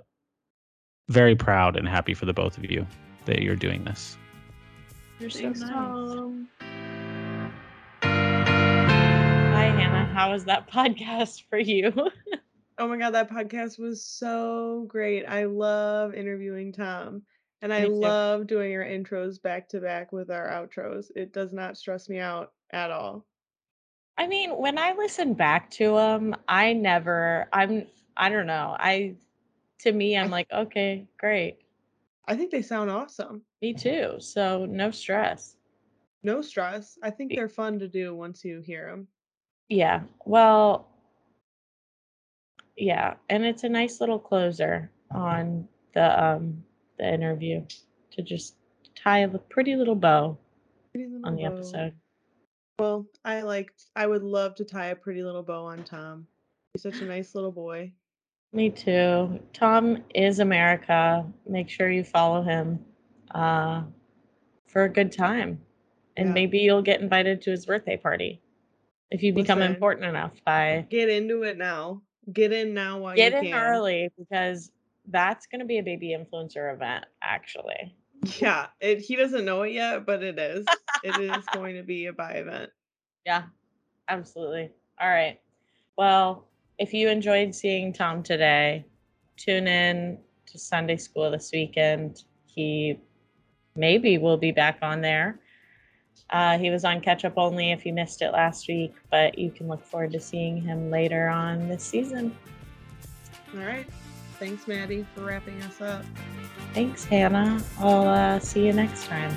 very proud and happy for the both of you that you're doing this. You're so Thanks, nice. Tom. Hi, Hannah. How was that podcast for you? Oh my god, that podcast was so great. I love interviewing Tom. And I love doing our intros back to back with our outros. It does not stress me out at all. I mean, when I listen back to them, I never, I'm, I don't know. I, to me, I'm like, okay, great. I think they sound awesome. Me too. So no stress. No stress. I think they're fun to do once you hear them. Yeah. Well, yeah. And it's a nice little closer on the, um, the interview to just tie a pretty little bow on the episode. Well, I liked, I would love to tie a pretty little bow on Tom. He's such a nice little boy. Me too. Tom is America. Make sure you follow him uh, for a good time. And Yeah. maybe you'll get invited to his birthday party if you become Listen. important enough by Get into it now. Get in now while get you in can. early because that's going to be a baby influencer event actually. Yeah, it, he doesn't know it yet, but it is. it is going to be a buy event. Yeah, absolutely. All right. Well, if you enjoyed seeing Tom today, tune in to Sunday school this weekend. He maybe will be back on there. Uh, he was on catch up only if you missed it last week, but you can look forward to seeing him later on this season. All right. Thanks, Maddie, for wrapping us up. Thanks, Hannah. I'll uh, see you next time.